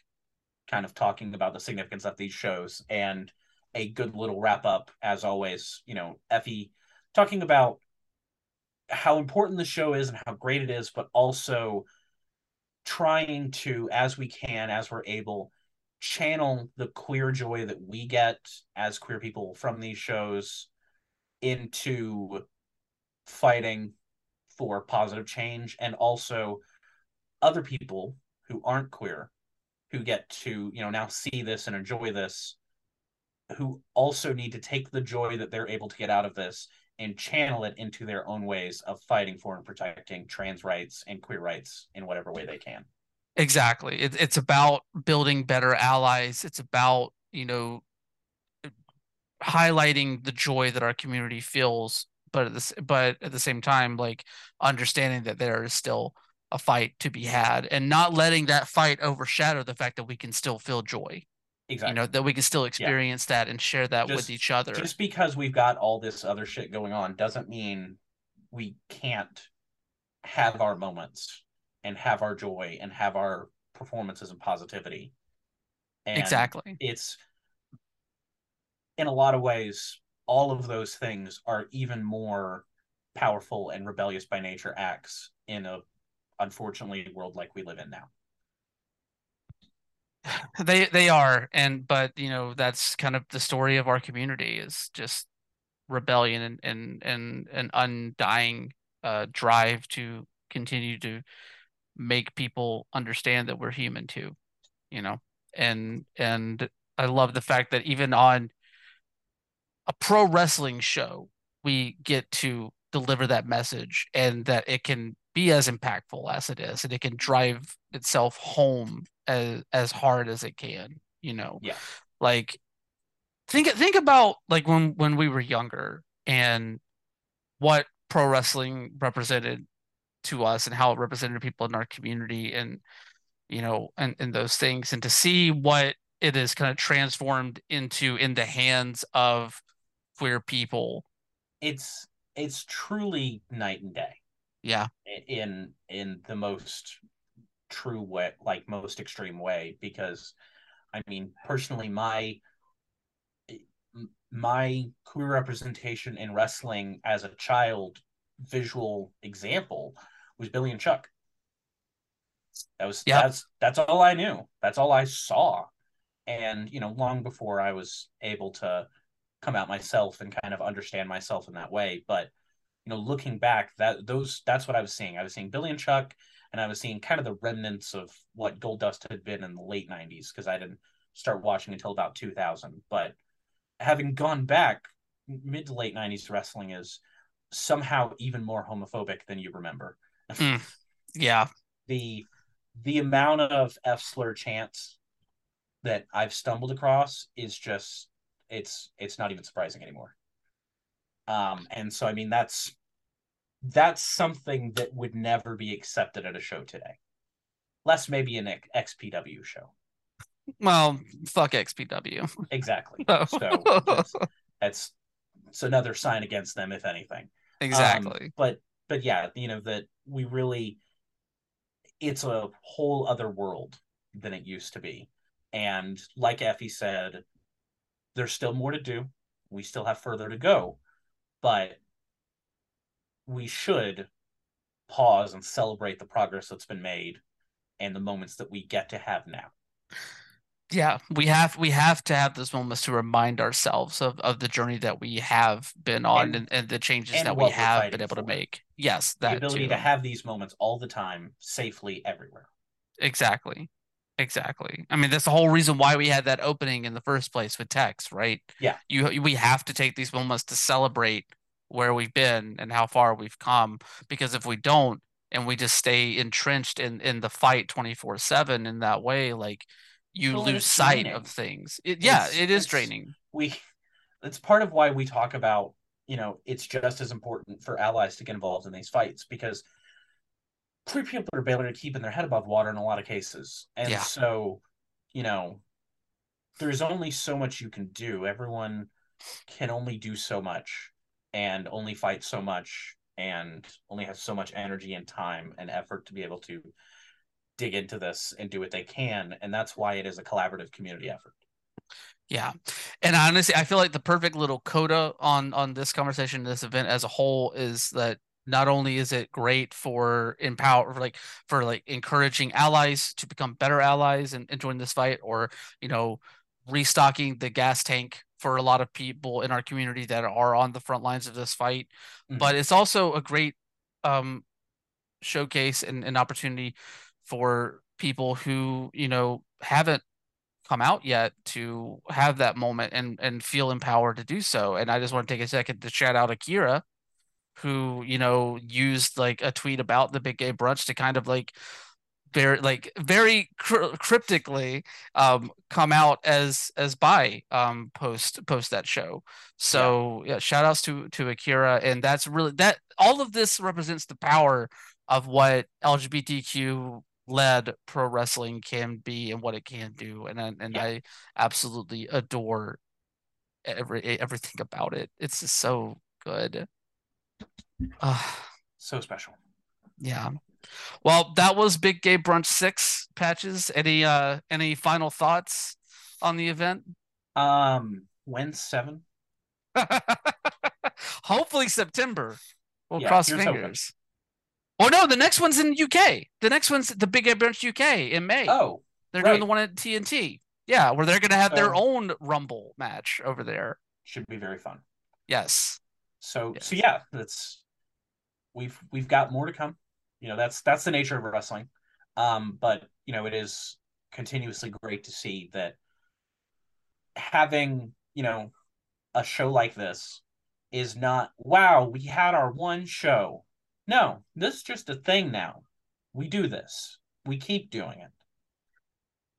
S2: kind of talking about the significance of these shows and a good little wrap up as always you know Effy talking about how important the show is and how great it is but also trying to as we can as we're able channel the queer joy that we get as queer people from these shows into fighting for positive change and also other people who aren't queer who get to you know now see this and enjoy this who also need to take the joy that they're able to get out of this and channel it into their own ways of fighting for and protecting trans rights and queer rights in whatever way they can
S1: exactly it, it's about building better allies it's about you know uh, highlighting the joy that our community feels but at this but at the same time like understanding that there is still a fight to be had and not letting that fight overshadow the fact that we can still feel joy.
S2: Exactly.
S1: You know, that we can still experience yeah. that and share that just, with each other.
S2: Just because we've got all this other shit going on doesn't mean we can't have our moments and have our joy and have our performances and positivity.
S1: And exactly.
S2: It's in a lot of ways, all of those things are even more powerful and rebellious by nature acts in a unfortunately world like we live in now
S1: they they are and but you know that's kind of the story of our community is just rebellion and and and an undying uh drive to continue to make people understand that we're human too you know? And and i love the fact that even on a pro wrestling show we get to deliver that message and that it can be as impactful as it is and it can drive itself home as as hard as it can you know?
S2: Yeah.
S1: Like think think about like when when we were younger and what pro wrestling represented to us and how it represented people in our community and you know and, and those things and to see what it is kind of transformed into in the hands of queer people
S2: it's it's truly night and day
S1: yeah.
S2: In in the most true way, like most extreme way, because I mean, personally, my my queer representation in wrestling as a child, visual example, was Billy and Chuck. That was yep. that's that's all I knew. That's all I saw. And you know, long before I was able to come out myself and kind of understand myself in that way, but you know, looking back, that those that's what I was seeing. I was seeing Billy and Chuck, and I was seeing kind of the remnants of what Goldust had been in the late '90s because I didn't start watching until about 2000. But having gone back, mid to late '90s wrestling is somehow even more homophobic than you remember.
S1: Mm, yeah.
S2: the the amount of F slur chants that I've stumbled across is just it's it's not even surprising anymore. Um, and so I mean that's that's something that would never be accepted at a show today. Less maybe an XPW show.
S1: Well, fuck XPW.
S2: Exactly. so that's, that's it's another sign against them, if anything.
S1: Exactly.
S2: Um, but but yeah, you know that we really it's a whole other world than it used to be. And like Effy said, there's still more to do. We still have further to go, but we should pause and celebrate the progress that's been made and the moments that we get to have now
S1: yeah we have we have to have those moments to remind ourselves of, of the journey that we have been on and, and, and the changes and that we have been able for. to make. Yes that
S2: the ability
S1: too.
S2: to have these moments all the time safely everywhere.
S1: Exactly. Exactly. I mean that's the whole reason why we had that opening in the first place with tex right?
S2: Yeah.
S1: You we have to take these moments to celebrate where we've been and how far we've come because if we don't and we just stay entrenched in in the fight 24 7 in that way like you well, lose sight draining. of things. It, yeah, it's, it is draining.
S2: We it's part of why we talk about, you know, it's just as important for allies to get involved in these fights because queer people are barely keeping their head above water in a lot of cases. And yeah. so, you know, there's only so much you can do. Everyone can only do so much and only fight so much and only have so much energy and time and effort to be able to dig into this and do what they can and that's why it is a collaborative community effort.
S1: Yeah. And honestly i feel like the perfect little coda on on this conversation this event as a whole is that not only is it great for empower like for like encouraging allies to become better allies and, and join this fight or you know restocking the gas tank for a lot of people in our community that are on the front lines of this fight. Mm-hmm. but it's also a great um showcase and an opportunity for people who you know haven't come out yet to have that moment and and feel empowered to do so. And i just want to take a second to shout out akira who you know used like a tweet about the big gay brunch to kind of like very like very cryptically um come out as as by um post post that show. So yeah. yeah shout outs to to akira. And that's really that all of this represents the power of what lgbtq led pro wrestling can be and what it can do and and yeah. I absolutely adore every everything about it. It's just so good.
S2: Uh, so special.
S1: Yeah. Well that was big gay brunch 6 patches. Any uh any final thoughts on the event?
S2: Um when 7
S1: hopefully september. We'll yeah, cross fingers. Oh no, the next one's in UK. The next one's the Big Gay Brunch UK in May.
S2: Oh,
S1: they're right. doing the one at TNT. Yeah, where they're going to have so, their own Rumble match over there.
S2: Should be very fun.
S1: Yes.
S2: So yes. so yeah, that's we've we've got more to come. You know, that's that's the nature of wrestling. Um, but you know, it is continuously great to see that having you know a show like this is not wow we had our one show no, this is just a thing now. We do this. We keep doing it.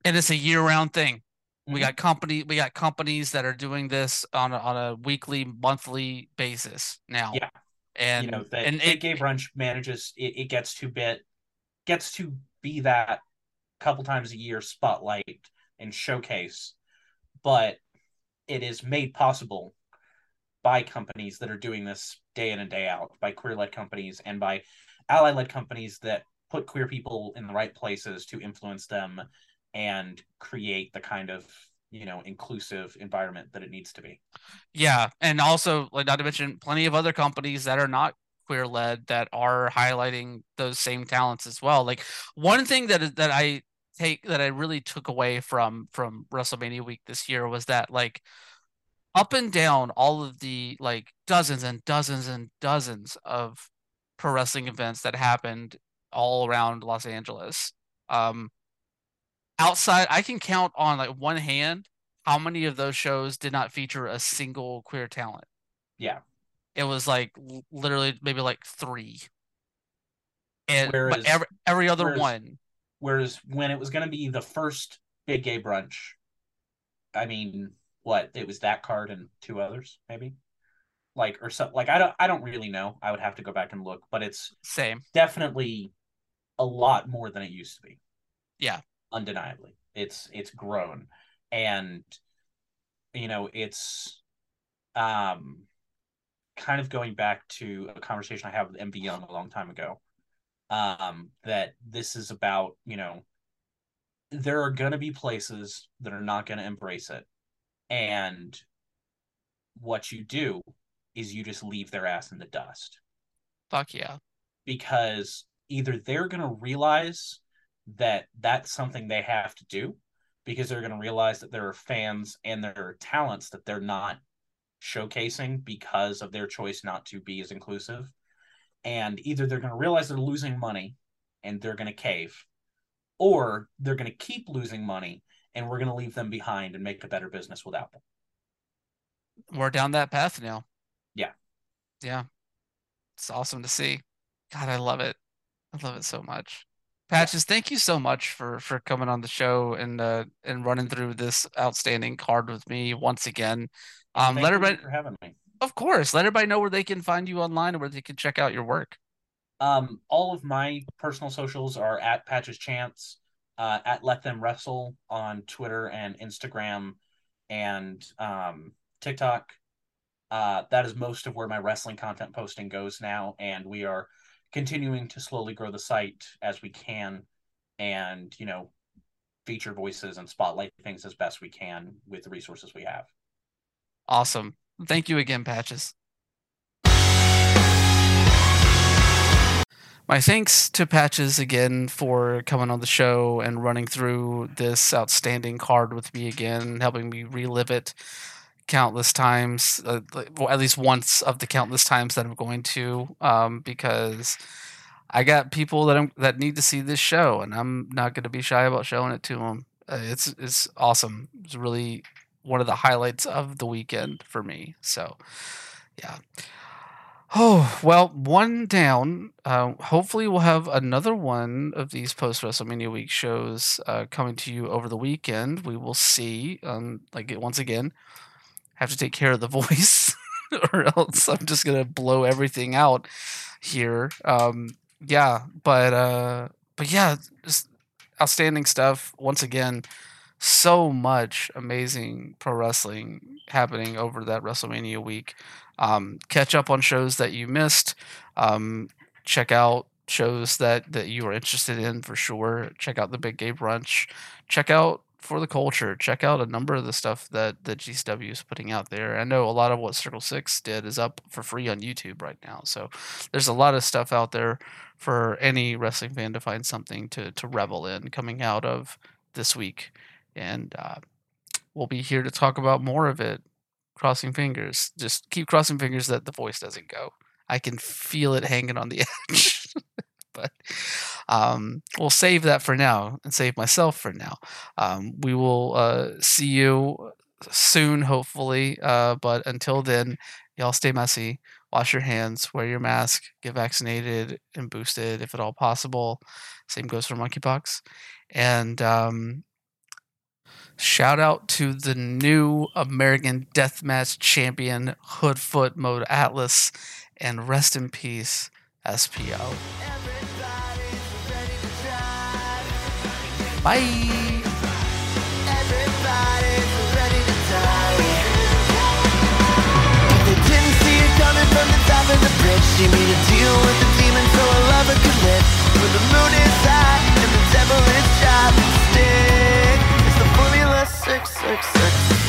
S1: And it's a year-round thing. Mm-hmm. We got company we got companies that are doing this on a, on a weekly, monthly basis now.
S2: Yeah.
S1: And
S2: you know, the
S1: and
S2: it, Gay Brunch manages it, it gets to bit gets to be that couple times a year spotlight and showcase, but it is made possible by companies that are doing this day in and day out, by queer led companies and by ally led companies that put queer people in the right places to influence them and create the kind of you know inclusive environment that it needs to be.
S1: Yeah and also like not to mention plenty of other companies that are not queer led that are highlighting those same talents as well. Like one thing that that i take that i really took away from from wrestlemania week this year was that like up and down all of the like dozens and dozens and dozens of pro wrestling events that happened all around Los Angeles. Um, outside, I can count on like one hand how many of those shows did not feature a single queer talent.
S2: Yeah,
S1: it was like literally maybe like three, and whereas, but every every other
S2: whereas,
S1: one.
S2: Whereas when it was going to be the first big gay brunch, I mean, what it was that card and two others maybe? Like or something like i don't i don't really know. I would have to go back and look but it's
S1: same.
S2: definitely a lot more than it used to be.
S1: Yeah.
S2: Undeniably. It's it's grown. And you know it's um kind of going back to a conversation i had with mv young a long time ago um that this is about you know there are going to be places that are not going to embrace it and what you do is you just leave their ass in the dust.
S1: Fuck yeah.
S2: Because either they're going to realize that that's something they have to do because they're going to realize that there are fans and there are talents that they're not showcasing because of their choice not to be as inclusive. And either they're going to realize they're losing money and they're going to cave, or they're going to keep losing money and we're going to leave them behind and make a better business without them.
S1: We're down that path now.
S2: Yeah.
S1: Yeah. It's awesome to see. God, I love it. I love it so much. Patches, thank you so much for for coming on the show and uh and running through this outstanding card with me once again.
S2: Um, let everybody for having me.
S1: Of course, let everybody know where they can find you online or where they can check out your work.
S2: Um, all of my personal socials are at Patches Chance uh, at Let Them Wrestle on Twitter and Instagram and um, TikTok. Uh, that is most of where my wrestling content posting goes now, and we are continuing to slowly grow the site as we can, and you know, feature voices and spotlight things as best we can with the resources we have.
S1: Awesome. Thank you again, Patches. My thanks to Patches again for coming on the show and running through this outstanding card with me again, helping me relive it countless times, uh, well, at least once of the countless times that I'm going to, um, because I got people that I'm, that need to see this show, and I'm not going to be shy about showing it to them. Uh, it's it's awesome. It's really one of the highlights of the weekend for me. So, yeah. Oh, well, one down. Uh, hopefully, we'll have another one of these post WrestleMania week shows uh, coming to you over the weekend. We will see. Um, like, once again, have to take care of the voice, or else I'm just going to blow everything out here. Um, yeah, but, uh, but yeah, just outstanding stuff. Once again, so much amazing pro wrestling happening over that WrestleMania week. Um, catch up on shows that you missed. Um, check out shows that that you are interested in for sure. Check out the Big Gay Brunch. Check out for the culture. Check out a number of the stuff that the GCW is putting out there. I know a lot of what Circle Six did is up for free on YouTube right now. So there's a lot of stuff out there for any wrestling fan to find something to to revel in coming out of this week and uh, we'll be here to talk about more of it. Crossing fingers. Just keep crossing fingers that the voice doesn't go. I can feel it hanging on the edge. but um, we'll save that for now and save myself for now. Um, we will uh, see you soon, hopefully. Uh, but until then, y'all stay messy. Wash your hands, wear your mask, get vaccinated and boosted if at all possible. Same goes for monkeypox. And um, Shout out to the new American Deathmatch champion, Hoodfoot Mode Atlas, and rest in peace, SPO. Bye.
S3: the bridge She made a deal with the demon so lover could live the moon is high and the devil is Formula 666.